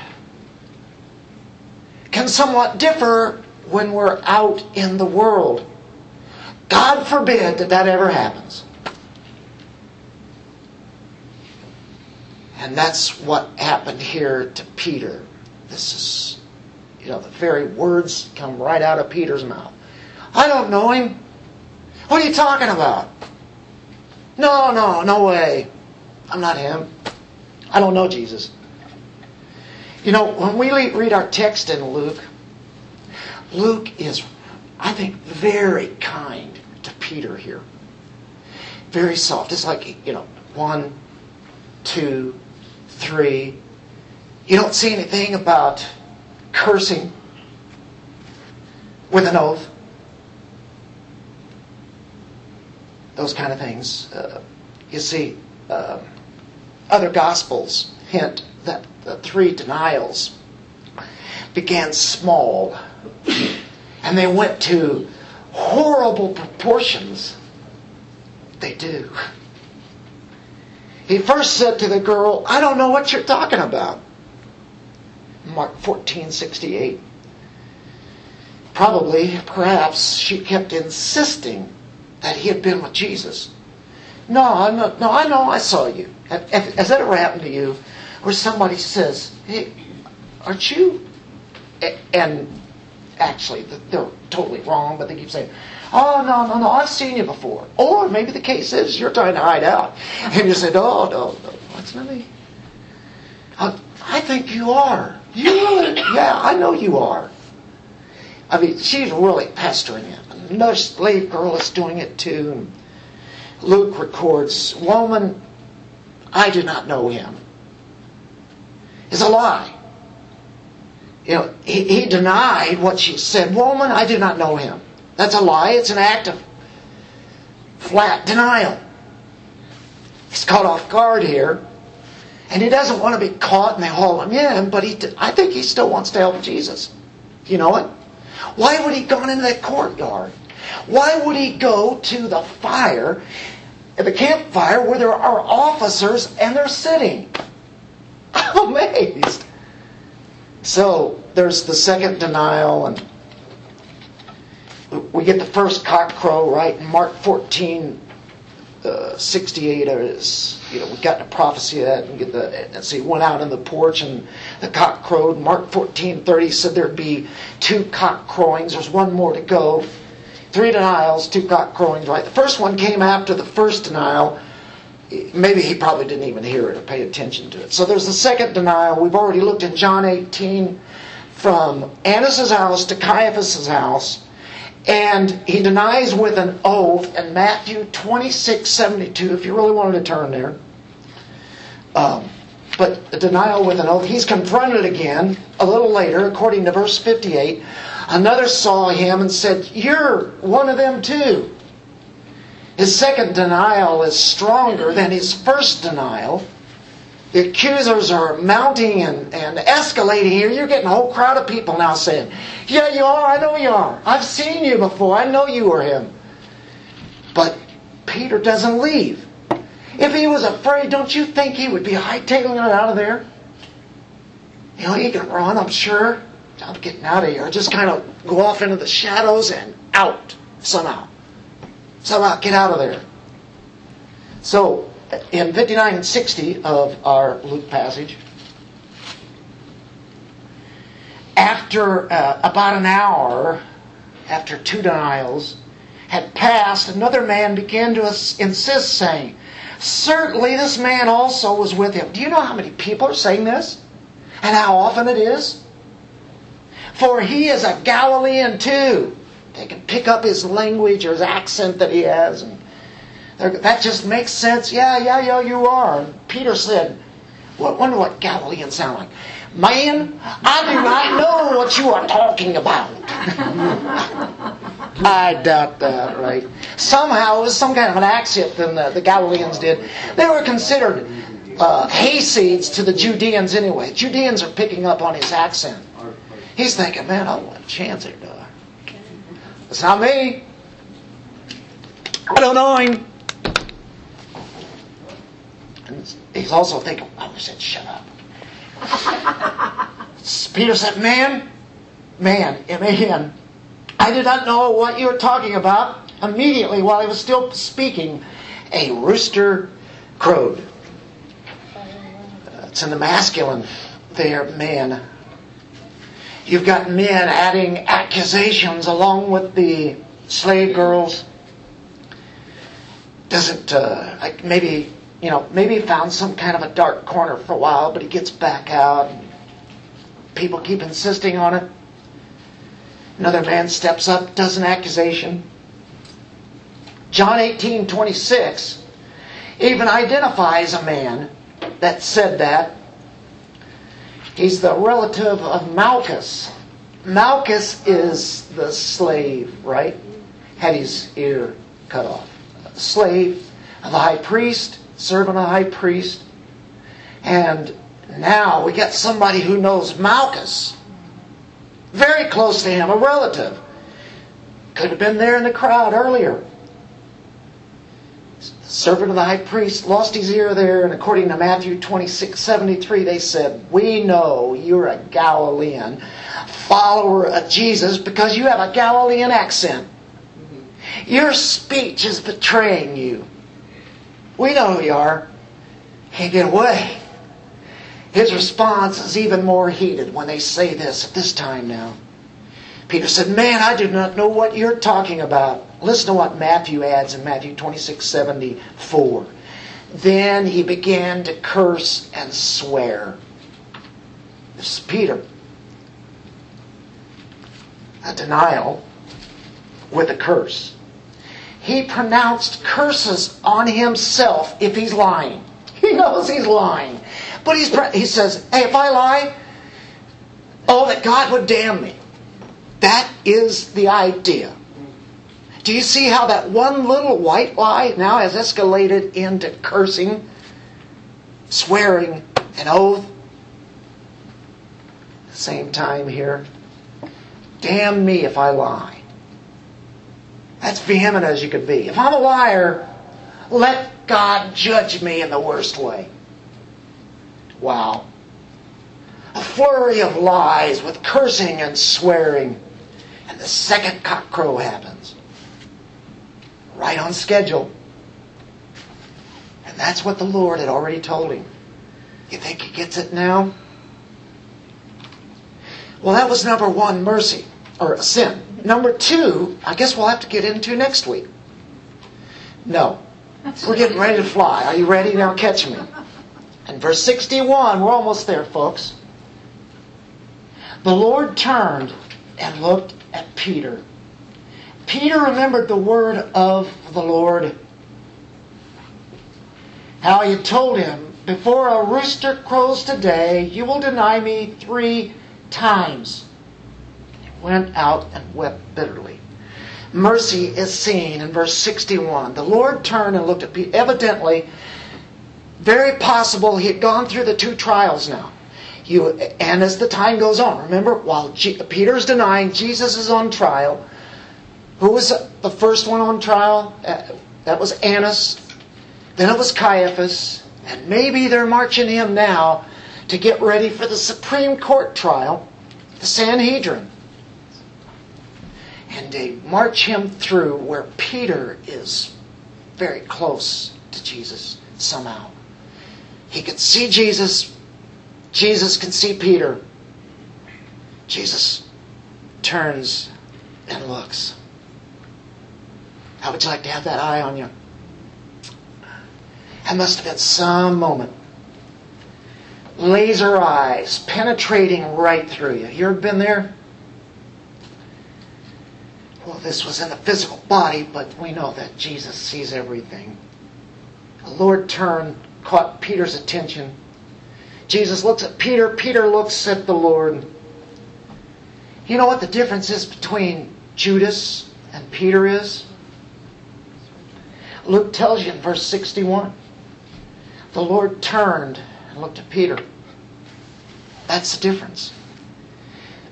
can somewhat differ when we're out in the world. God forbid that that ever happens. And that's what happened here to Peter. This is, you know, the very words come right out of Peter's mouth. I don't know him. What are you talking about? No, no, no way. I'm not him. I don't know Jesus. You know, when we read our text in Luke, Luke is, I think, very kind to Peter here. Very soft. It's like, you know, one, two, three. You don't see anything about cursing with an oath. Those kind of things. Uh, you see, uh, other gospels hint that the three denials began small and they went to horrible proportions. They do. He first said to the girl, I don't know what you're talking about. Mark 14, 68. Probably, perhaps, she kept insisting that he had been with Jesus. No, I'm not, no, I know I saw you. Has that ever happened to you? Where somebody says, hey, aren't you? And actually, they're totally wrong, but they keep saying, oh, no, no, no, I've seen you before. Or maybe the case is you're trying to hide out. And you say, oh, no, no, no, that's not me. Uh, I think you are. You really, yeah, I know you are. I mean, she's really pestering him. Another slave girl is doing it too. Luke records, Woman, I do not know him. It's a lie. You know, he, he denied what she said. Woman, I do not know him. That's a lie. It's an act of flat denial. He's caught off guard here. And he doesn't want to be caught and they haul him in, but he, I think he still wants to help Jesus. You know it? Why would he gone into that courtyard? Why would he go to the fire the campfire where there are officers and they're sitting. I'm <laughs> amazed. So there's the second denial, and we get the first cock crow right in Mark 14, uh, 68 is, you know, we've got the prophecy of that and get the, and so he went out in the porch and the cock crowed. Mark 14, 30 said there'd be two cock crowings. There's one more to go. Three denials, two cock crowings, right? The first one came after the first denial. Maybe he probably didn't even hear it or pay attention to it. So there's the second denial. We've already looked in John 18 from Annas' house to Caiaphas' house. And he denies with an oath in Matthew 26 72, if you really wanted to turn there. Um, but denial with an oath. He's confronted again a little later, according to verse 58. Another saw him and said, You're one of them too. His second denial is stronger than his first denial. The accusers are mounting and, and escalating here. You're getting a whole crowd of people now saying, Yeah, you are. I know you are. I've seen you before. I know you were him. But Peter doesn't leave. If he was afraid, don't you think he would be hightailing it out of there? You know, he can run, I'm sure. I'm getting out of here. Just kind of go off into the shadows and out somehow. Somehow get out of there. So, in 59 and 60 of our Luke passage, after uh, about an hour, after two denials had passed, another man began to insist, saying, Certainly this man also was with him. Do you know how many people are saying this? And how often it is? For he is a Galilean too. They can pick up his language or his accent that he has. That just makes sense. Yeah, yeah, yeah, you are. Peter said, well, wonder what Galileans sound like. Man, I do not know what you are talking about. <laughs> I doubt that, right? Somehow it was some kind of an accent than the, the Galileans did. They were considered uh, hayseeds to the Judeans anyway. Judeans are picking up on his accent. He's thinking, man, I want a chance here, do I? It's not me. I don't know him. And he's also thinking, I wish I'd shut up. <laughs> Peter said, Man, man, M-A-N, I did not know what you were talking about. Immediately, while he was still speaking, a rooster crowed. It's in the masculine there, man. You've got men adding accusations along with the slave girls. Doesn't, uh, maybe, you know, maybe he found some kind of a dark corner for a while, but he gets back out. People keep insisting on it. Another man steps up, does an accusation. John 18, 26 even identifies a man that said that. He's the relative of Malchus. Malchus is the slave, right? Had his ear cut off. Slave of the high priest, of the high priest. And now we got somebody who knows Malchus. Very close to him, a relative. Could have been there in the crowd earlier. The servant of the high priest lost his ear there, and according to Matthew 26 73, they said, We know you're a Galilean, follower of Jesus, because you have a Galilean accent. Your speech is betraying you. We know who you are. Can't get away. His response is even more heated when they say this at this time now. Peter said, Man, I do not know what you're talking about. Listen to what Matthew adds in Matthew 26 74. Then he began to curse and swear. This is Peter. A denial with a curse. He pronounced curses on himself if he's lying. <laughs> He knows he's lying. But he's, he says, hey, if I lie, oh, that God would damn me. That is the idea. Do you see how that one little white lie now has escalated into cursing, swearing, an oath? Same time here, damn me if I lie. That's vehement as you could be. If I'm a liar, Let God judge me in the worst way. Wow. A flurry of lies with cursing and swearing. And the second cockcrow happens. Right on schedule. And that's what the Lord had already told him. You think he gets it now? Well, that was number one, mercy, or sin. Number two, I guess we'll have to get into next week. No. We're getting ready to fly. Are you ready? Now catch me. And verse 61, we're almost there, folks. The Lord turned and looked at Peter. Peter remembered the word of the Lord. How he had told him, Before a rooster crows today, you will deny me three times. He went out and wept bitterly. Mercy is seen in verse 61. The Lord turned and looked at Peter. Evidently, very possible he had gone through the two trials now. You, and as the time goes on, remember, while Peter's denying, Jesus is on trial. Who was the first one on trial? Uh, that was Annas. Then it was Caiaphas. And maybe they're marching him now to get ready for the Supreme Court trial, the Sanhedrin. And they march him through where Peter is very close to Jesus somehow. He could see Jesus. Jesus can see Peter. Jesus turns and looks. How would you like to have that eye on you? That must have been some moment. Laser eyes penetrating right through you. You ever been there? Well, this was in the physical body, but we know that Jesus sees everything. The Lord turned, caught Peter's attention. Jesus looks at Peter, Peter looks at the Lord. You know what the difference is between Judas and Peter is? Luke tells you in verse 61. The Lord turned and looked at Peter. That's the difference.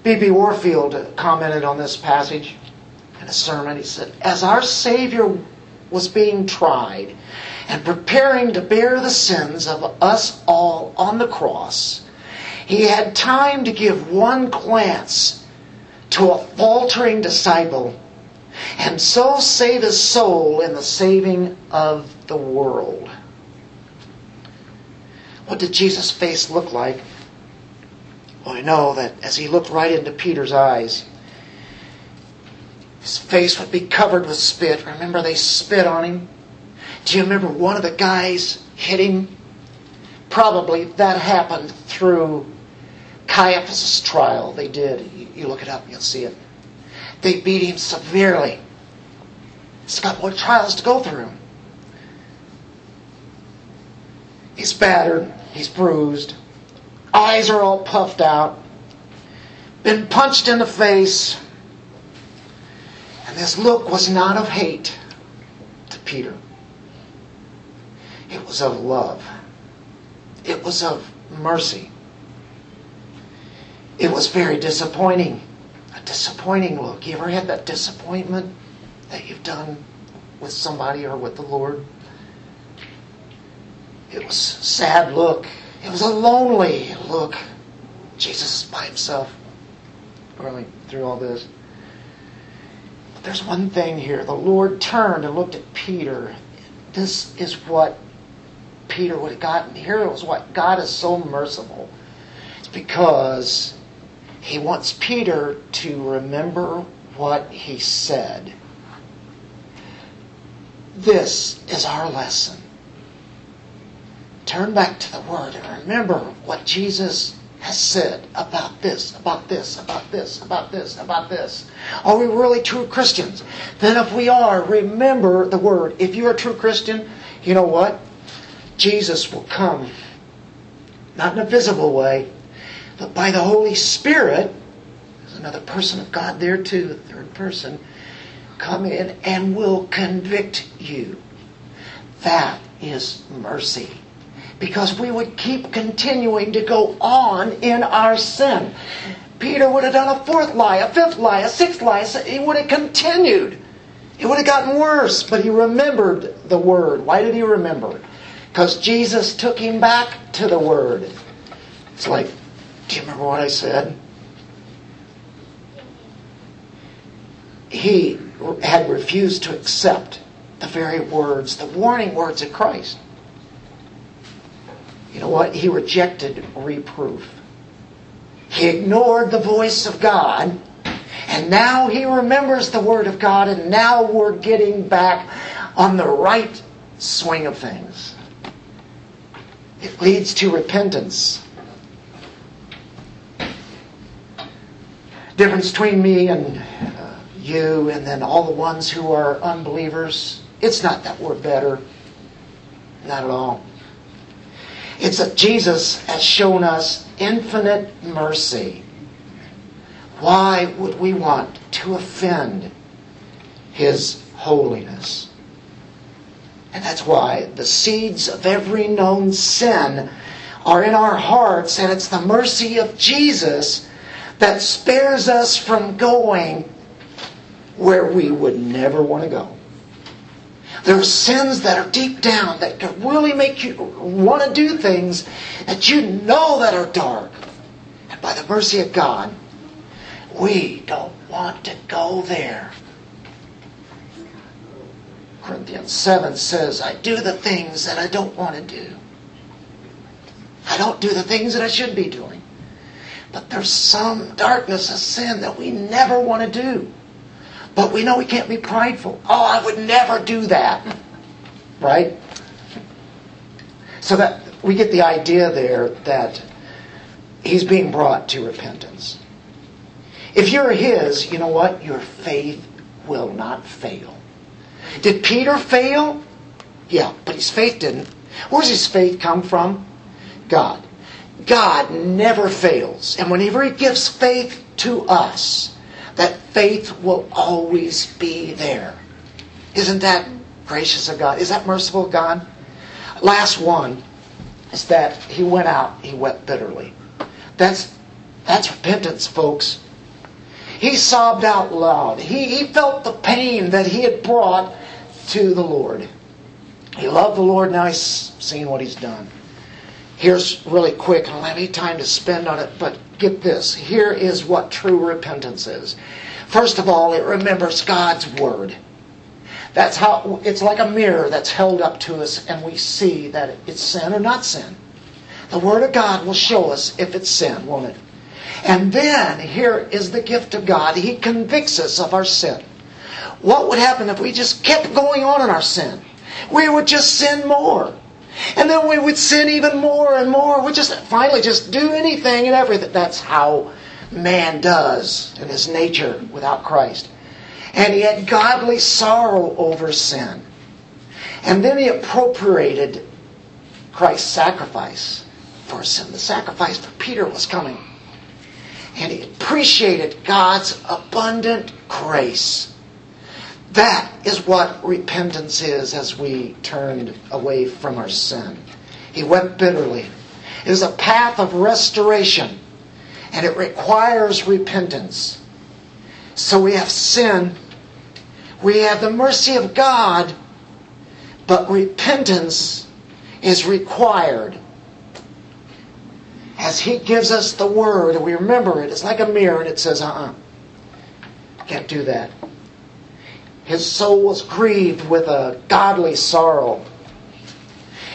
B.B. Warfield commented on this passage in a sermon. He said, As our Savior was being tried and preparing to bear the sins of us all on the cross, he had time to give one glance to a faltering disciple and so save his soul in the saving of the world. What did Jesus' face look like? Well, we know that as he looked right into Peter's eyes, his face would be covered with spit. Remember, they spit on him? Do you remember one of the guys hit him? Probably that happened through Caiaphas' trial. They did. You look it up you'll see it. They beat him severely. He's got more trials to go through. He's battered. He's bruised. Eyes are all puffed out. Been punched in the face. And this look was not of hate to Peter. It was of love. It was of mercy. It was very disappointing. A disappointing look. You ever had that disappointment that you've done with somebody or with the Lord? It was sad look. It was a lonely look. Jesus is by himself going through all this. There's one thing here. The Lord turned and looked at Peter. This is what Peter would have gotten. Here was what God is so merciful. It's because he wants Peter to remember what he said. This is our lesson. Turn back to the Word and remember what Jesus has said about this, about this, about this, about this, about this. Are we really true Christians? Then, if we are, remember the Word. If you're a true Christian, you know what? Jesus will come. Not in a visible way, but by the Holy Spirit. There's another person of God there too, the third person. Come in and will convict you. That is mercy because we would keep continuing to go on in our sin. Peter would have done a fourth lie, a fifth lie, a sixth lie. He would have continued. It would have gotten worse, but he remembered the Word. Why did he remember? Because Jesus took him back to the Word. It's like, do you remember what I said? He had refused to accept the very words, the warning words of Christ. You know what? He rejected reproof. He ignored the voice of God, and now he remembers the Word of God, and now we're getting back on the right swing of things. It leads to repentance. Difference between me and uh, you, and then all the ones who are unbelievers, it's not that we're better. Not at all. It's that Jesus has shown us infinite mercy. Why would we want to offend His holiness? And that's why the seeds of every known sin are in our hearts, and it's the mercy of Jesus that spares us from going where we would never want to go. There are sins that are deep down that can really make you want to do things that you know that are dark. And by the mercy of God, we don't want to go there. Corinthians 7 says, I do the things that I don't want to do. I don't do the things that I should be doing. But there's some darkness of sin that we never want to do. But we know we can't be prideful. Oh, I would never do that. Right? So that we get the idea there that he's being brought to repentance. If you're his, you know what? Your faith will not fail. Did Peter fail? Yeah, but his faith didn't. Where's his faith come from? God. God never fails. And whenever he gives faith to us, faith will always be there. Isn't that gracious of God? Is that merciful of God? Last one is that he went out, he wept bitterly. That's that's repentance, folks. He sobbed out loud. He, he felt the pain that he had brought to the Lord. He loved the Lord, now he's seen what he's done. Here's really quick, I don't have any time to spend on it, but get this. Here is what true repentance is. First of all, it remembers God's Word. That's how it's like a mirror that's held up to us, and we see that it's sin or not sin. The Word of God will show us if it's sin, won't it? And then here is the gift of God. He convicts us of our sin. What would happen if we just kept going on in our sin? We would just sin more. And then we would sin even more and more. We just finally just do anything and everything. That's how man does in his nature without Christ. And he had godly sorrow over sin. And then he appropriated Christ's sacrifice for sin. The sacrifice for Peter was coming. And he appreciated God's abundant grace. That is what repentance is as we turned away from our sin. He wept bitterly. It is a path of restoration, and it requires repentance. So we have sin, we have the mercy of God, but repentance is required. As He gives us the Word, and we remember it, it's like a mirror, and it says, uh uh-uh, uh, can't do that. His soul was grieved with a godly sorrow.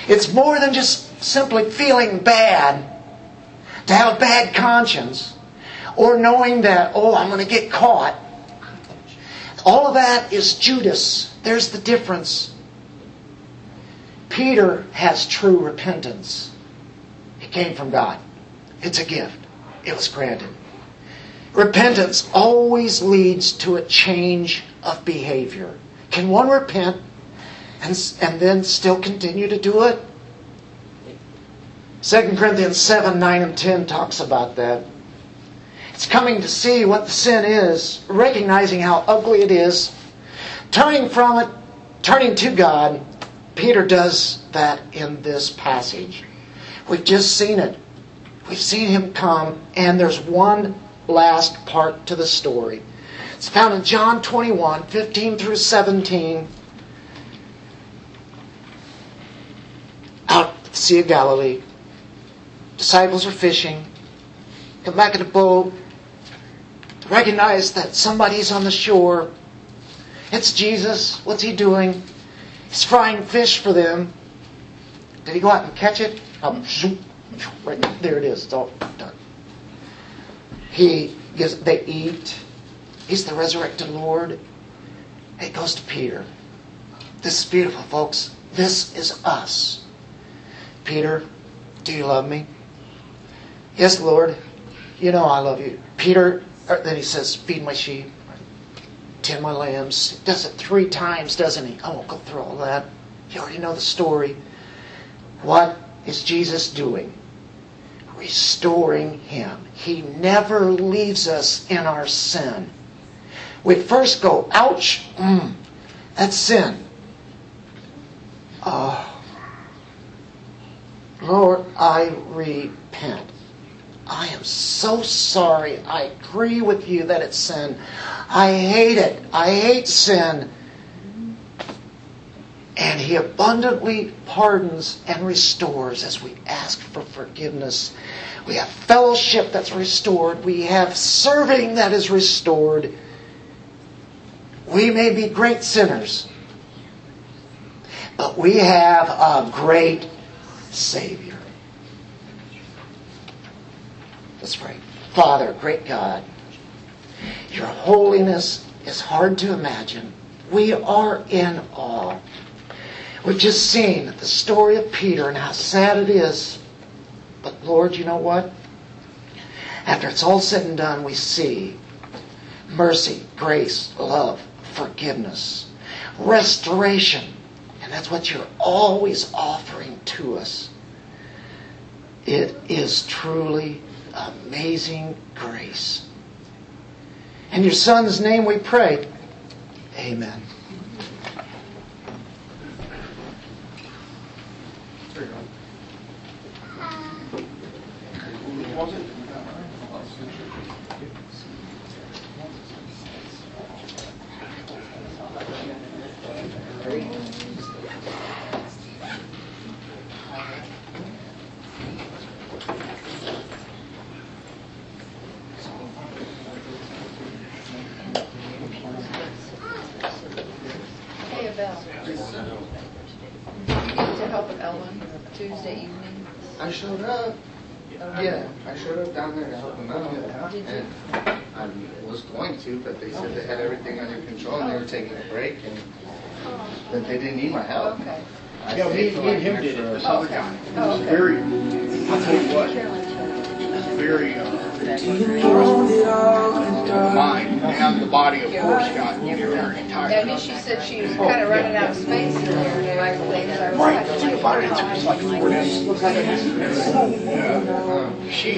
It's more than just simply feeling bad, to have a bad conscience, or knowing that, oh, I'm going to get caught. All of that is Judas. There's the difference. Peter has true repentance. It came from God. It's a gift. It was granted. Repentance always leads to a change of behavior. Can one repent and, and then still continue to do it? 2 Corinthians 7, 9, and 10 talks about that. It's coming to see what the sin is, recognizing how ugly it is, turning from it, turning to God. Peter does that in this passage. We've just seen it. We've seen him come, and there's one last part to the story. It's found in John 21, 15 through 17. Out at the Sea of Galilee. Disciples are fishing. Come back in the boat. Recognize that somebody's on the shore. It's Jesus. What's he doing? He's frying fish for them. Did he go out and catch it? Um, zoom. Right there it is. It's all done. He gives, they eat. He's the resurrected Lord. It goes to Peter. This is beautiful, folks. This is us. Peter, do you love me? Yes, Lord. You know I love you. Peter, then he says, feed my sheep, tend my lambs. He does it three times, doesn't he? I won't go through all that. You already know the story. What is Jesus doing? Restoring him. He never leaves us in our sin. We first go, ouch, mm, that's sin. Oh, Lord, I repent. I am so sorry. I agree with you that it's sin. I hate it. I hate sin. And He abundantly pardons and restores as we ask for forgiveness. We have fellowship that's restored. We have serving that is restored. We may be great sinners, but we have a great Savior. Let's pray. Father, great God, your holiness is hard to imagine. We are in awe. We've just seen the story of Peter and how sad it is. But Lord, you know what? After it's all said and done, we see mercy, grace, love, forgiveness, restoration. And that's what you're always offering to us. It is truly amazing grace. In your Son's name we pray. Amen.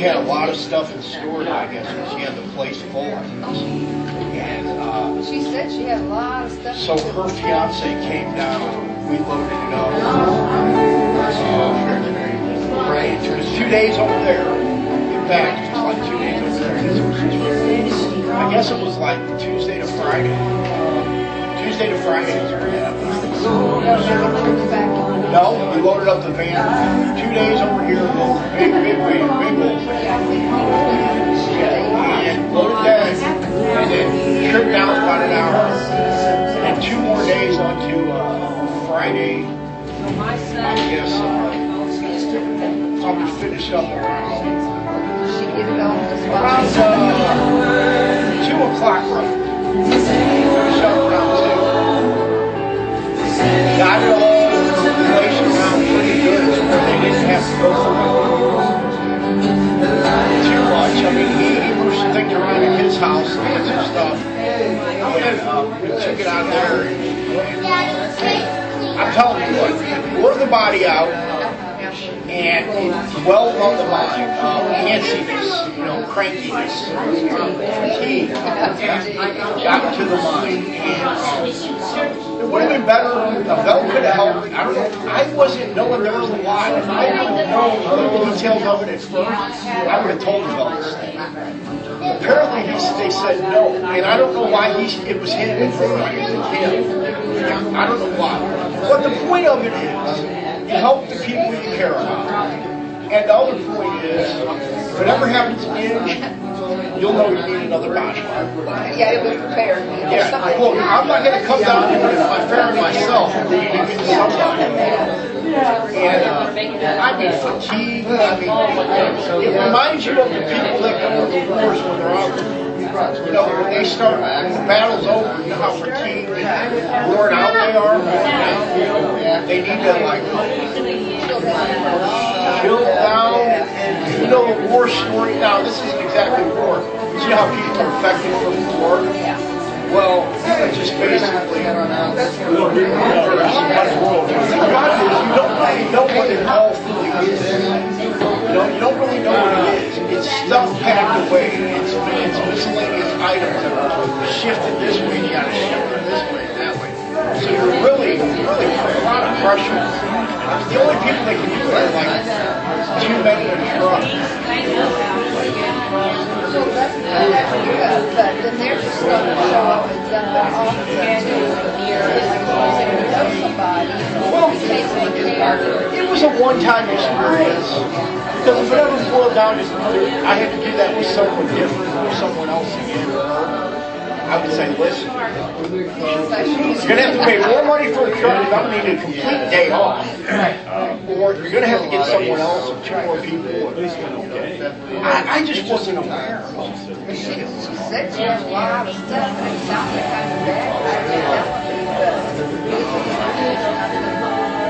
Had a lot of stuff in storage, I guess, and she had the place full. And, uh, She said she had a lot of stuff. so her fiance came down, we loaded it up. Right, it was two days over there, in fact, it was like two days over there. I guess it was like Tuesday to Friday. Tuesday to Friday is No, we loaded up the van, two days over here, big, big, big, big old van. And loaded that, and then trip down about an hour. And two more days onto, uh, Friday, I guess, uh, I'll be finished up around, around, uh, two o'clock roughly. Finish up around two. Got it all, too much. I mean, he, he moved things around in his house and stuff. And, uh, we took it out there. I'm telling you work the body out and it's well above the line. Uh, antsiness, you know, crankiness, fatigue, got to the mind. And it would have been better if the Bell could have helped. I don't. I wasn't knowing there was a lot. If I didn't know the details of it at first, I would have told Bell to stay. apparently he, they said no, and I don't know why he, it was him. It was him. I don't know why. But the point of it is, you help the people you care about. And the other point is, whatever happens again, you'll know you need another body. Yeah, it was prepared. Yeah, well, I'm not gonna come down and get my parent myself. I'm gonna somebody. And, uh, I mean, fatigue, I mean, it reminds you of the people that come to the wars when they're out. You know, when they start, when the battle's over, you know how fatigued and worn out they are. They need to like chill down you know, the war story. Now, this isn't exactly war. You See how people are affected from war? Well, just basically, problem is, you don't really know what it all is. You know, you don't really know what it is. It's stuff packed away. It's, it's miscellaneous items that are shifted this way, and you gotta shift it this way, that way. So you're really, really putting a lot of pressure. The only people that can do it are like two men in a truck. So that's, good, but then they're just to show up and do it like, if somebody, Well. It was a one-time experience. Because if it ever boiled down to, I had to do that with someone different or someone else again, I would say, listen, you're gonna have to pay more money for a truck, and I'm gonna need a complete day off. Or you're gonna have to get someone else or two more people. I, I just wasn't aware. A it.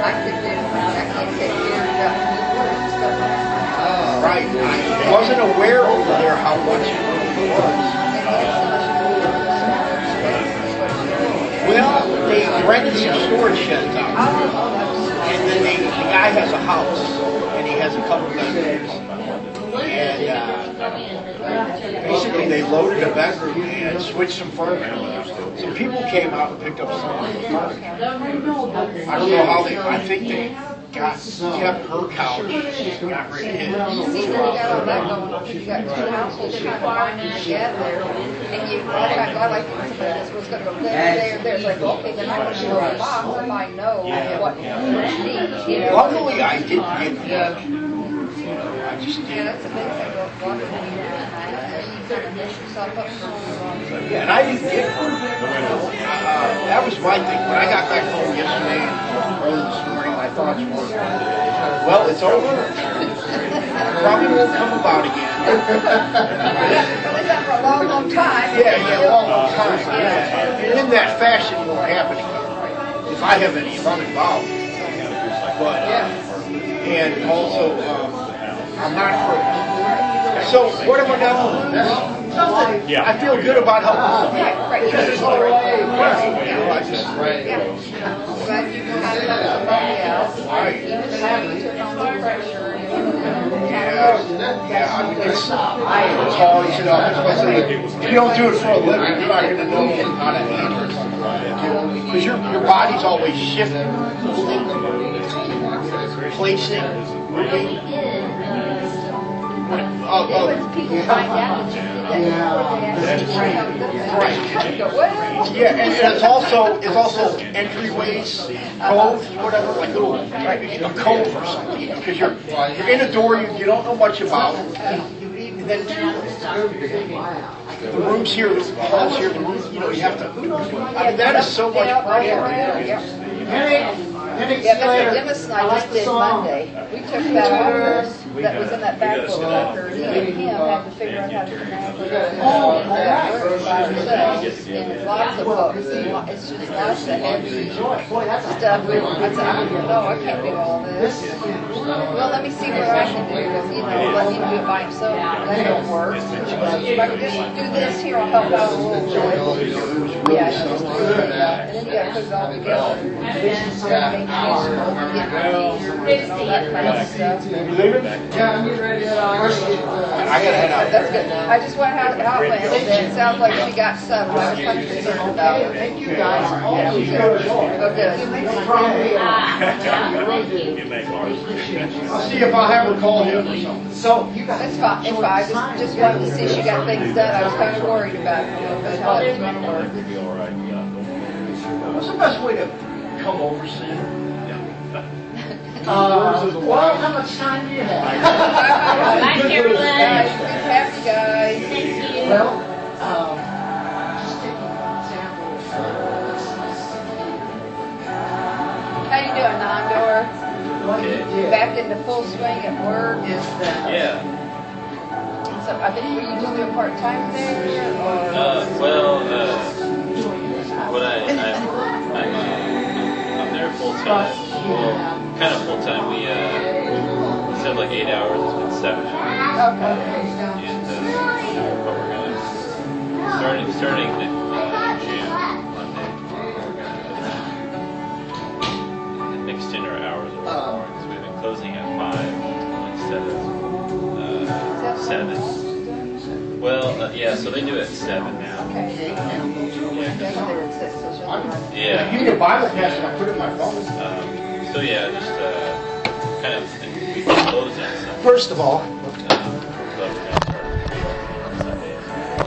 I could do, I can't take care of Right. I wasn't aware over there how much it was. So Well, they rented some storage sheds out. That's, And then they, the guy has a house, and he has a couple bedrooms. And uh, basically, they loaded a bedroom and switched some furniture. Some people came out and picked up some. I don't know how they, I think they got, kept her couch, got rid of his. See, then you got all that going on, because you got two households trying to bind together, and you, oh my God, like, somebody just was gonna go there, there, there, it's like, okay, then I'm gonna show the box if I know what you need, you know? Luckily, I didn't get the I just Yeah, didn't. that's the big thing, about water, when you, you mess yourself up for Yeah, and I didn't get. Uh, that was my thing. When I got back home yesterday, early this morning, my thoughts were, well, it's over. Probably won't come about again. At least not for a long, long time. Yeah, yeah, long, long time. Yeah. And in that fashion, it won't happen again. If I have any, if I'm involved. But, and also, um, I'm not hurt. So, what am I gonna do? Nothing. Yeah. I feel good about helping. Uh-huh. Yeah, right. Because it's the right thing. You know, I just, Yeah. But you can have somebody else, Right. even if you turn on the pressure, you know. Yeah, yeah, I mean, it's, it's hard, you know, especially if you don't do it for a living, you're not gonna know how to handle it. Because your, your body's always shifting, placing, moving. Oh, But oh, people find out that you did that before they actually Right. You go, well. yeah, and, and it's also, it's also entryways, coves, whatever, like little, a cove or something, because you're, you're in a door you, you don't know much about. And then the rooms here, the halls here, the rooms, you know, you have to, I mean, that is so much pressure. Yeah, Mr. Dennis and I just did Monday. We took that office that was in that back room after he and him had to figure out how to navigate by ourselves. And lots of lo- it's just lots of stuff. We- I I can't do all this. Well, let me see what I can do, you let do it by that don't work. If I just do this here, I'll help out and then you gotta put it all together. Yeah, I'm getting ready to head out. I gotta head out. That's good. I just went out, out and it sounds like she got got settled. I was kind of concerned about it. Thank you guys. Yeah, All we you did. good. Oh, good. No problem here. Really do. You make ours. I'll see if I have her call him or something. So you guys. That's fine, it's fine. I just, just wanted to see she got things done. I was kind of worried about, you know, about how it was gonna work. It'll be all right. You got it. What's the best way to come over soon? Uh, well, how much time do you have? <laughs> Bye, Guys, good happy guys. Thank you. Well, um, just taking an example. How you doing, Nondor? What you did Back in the full swing at work? is that. Yeah. So I think were you just doing part-time there or? Uh, well, uh, what I, I'm, I'm, uh, I'm there full time. Well, kind of full time. We, uh, instead of like eight hours, it's been seven hours. Okay. And, uh, but we're gonna, starting, starting in uh, June, Monday, we're gonna extend our hours a little more because we've been closing at five instead of, uh, seven. Well, uh, yeah, so they do it at seven now. Okay. Yeah. That's what they would say, so she'll be on. Yeah. Give me a Bible passage, I put it in my phone. Um, so yeah, just uh, kind of. First of all,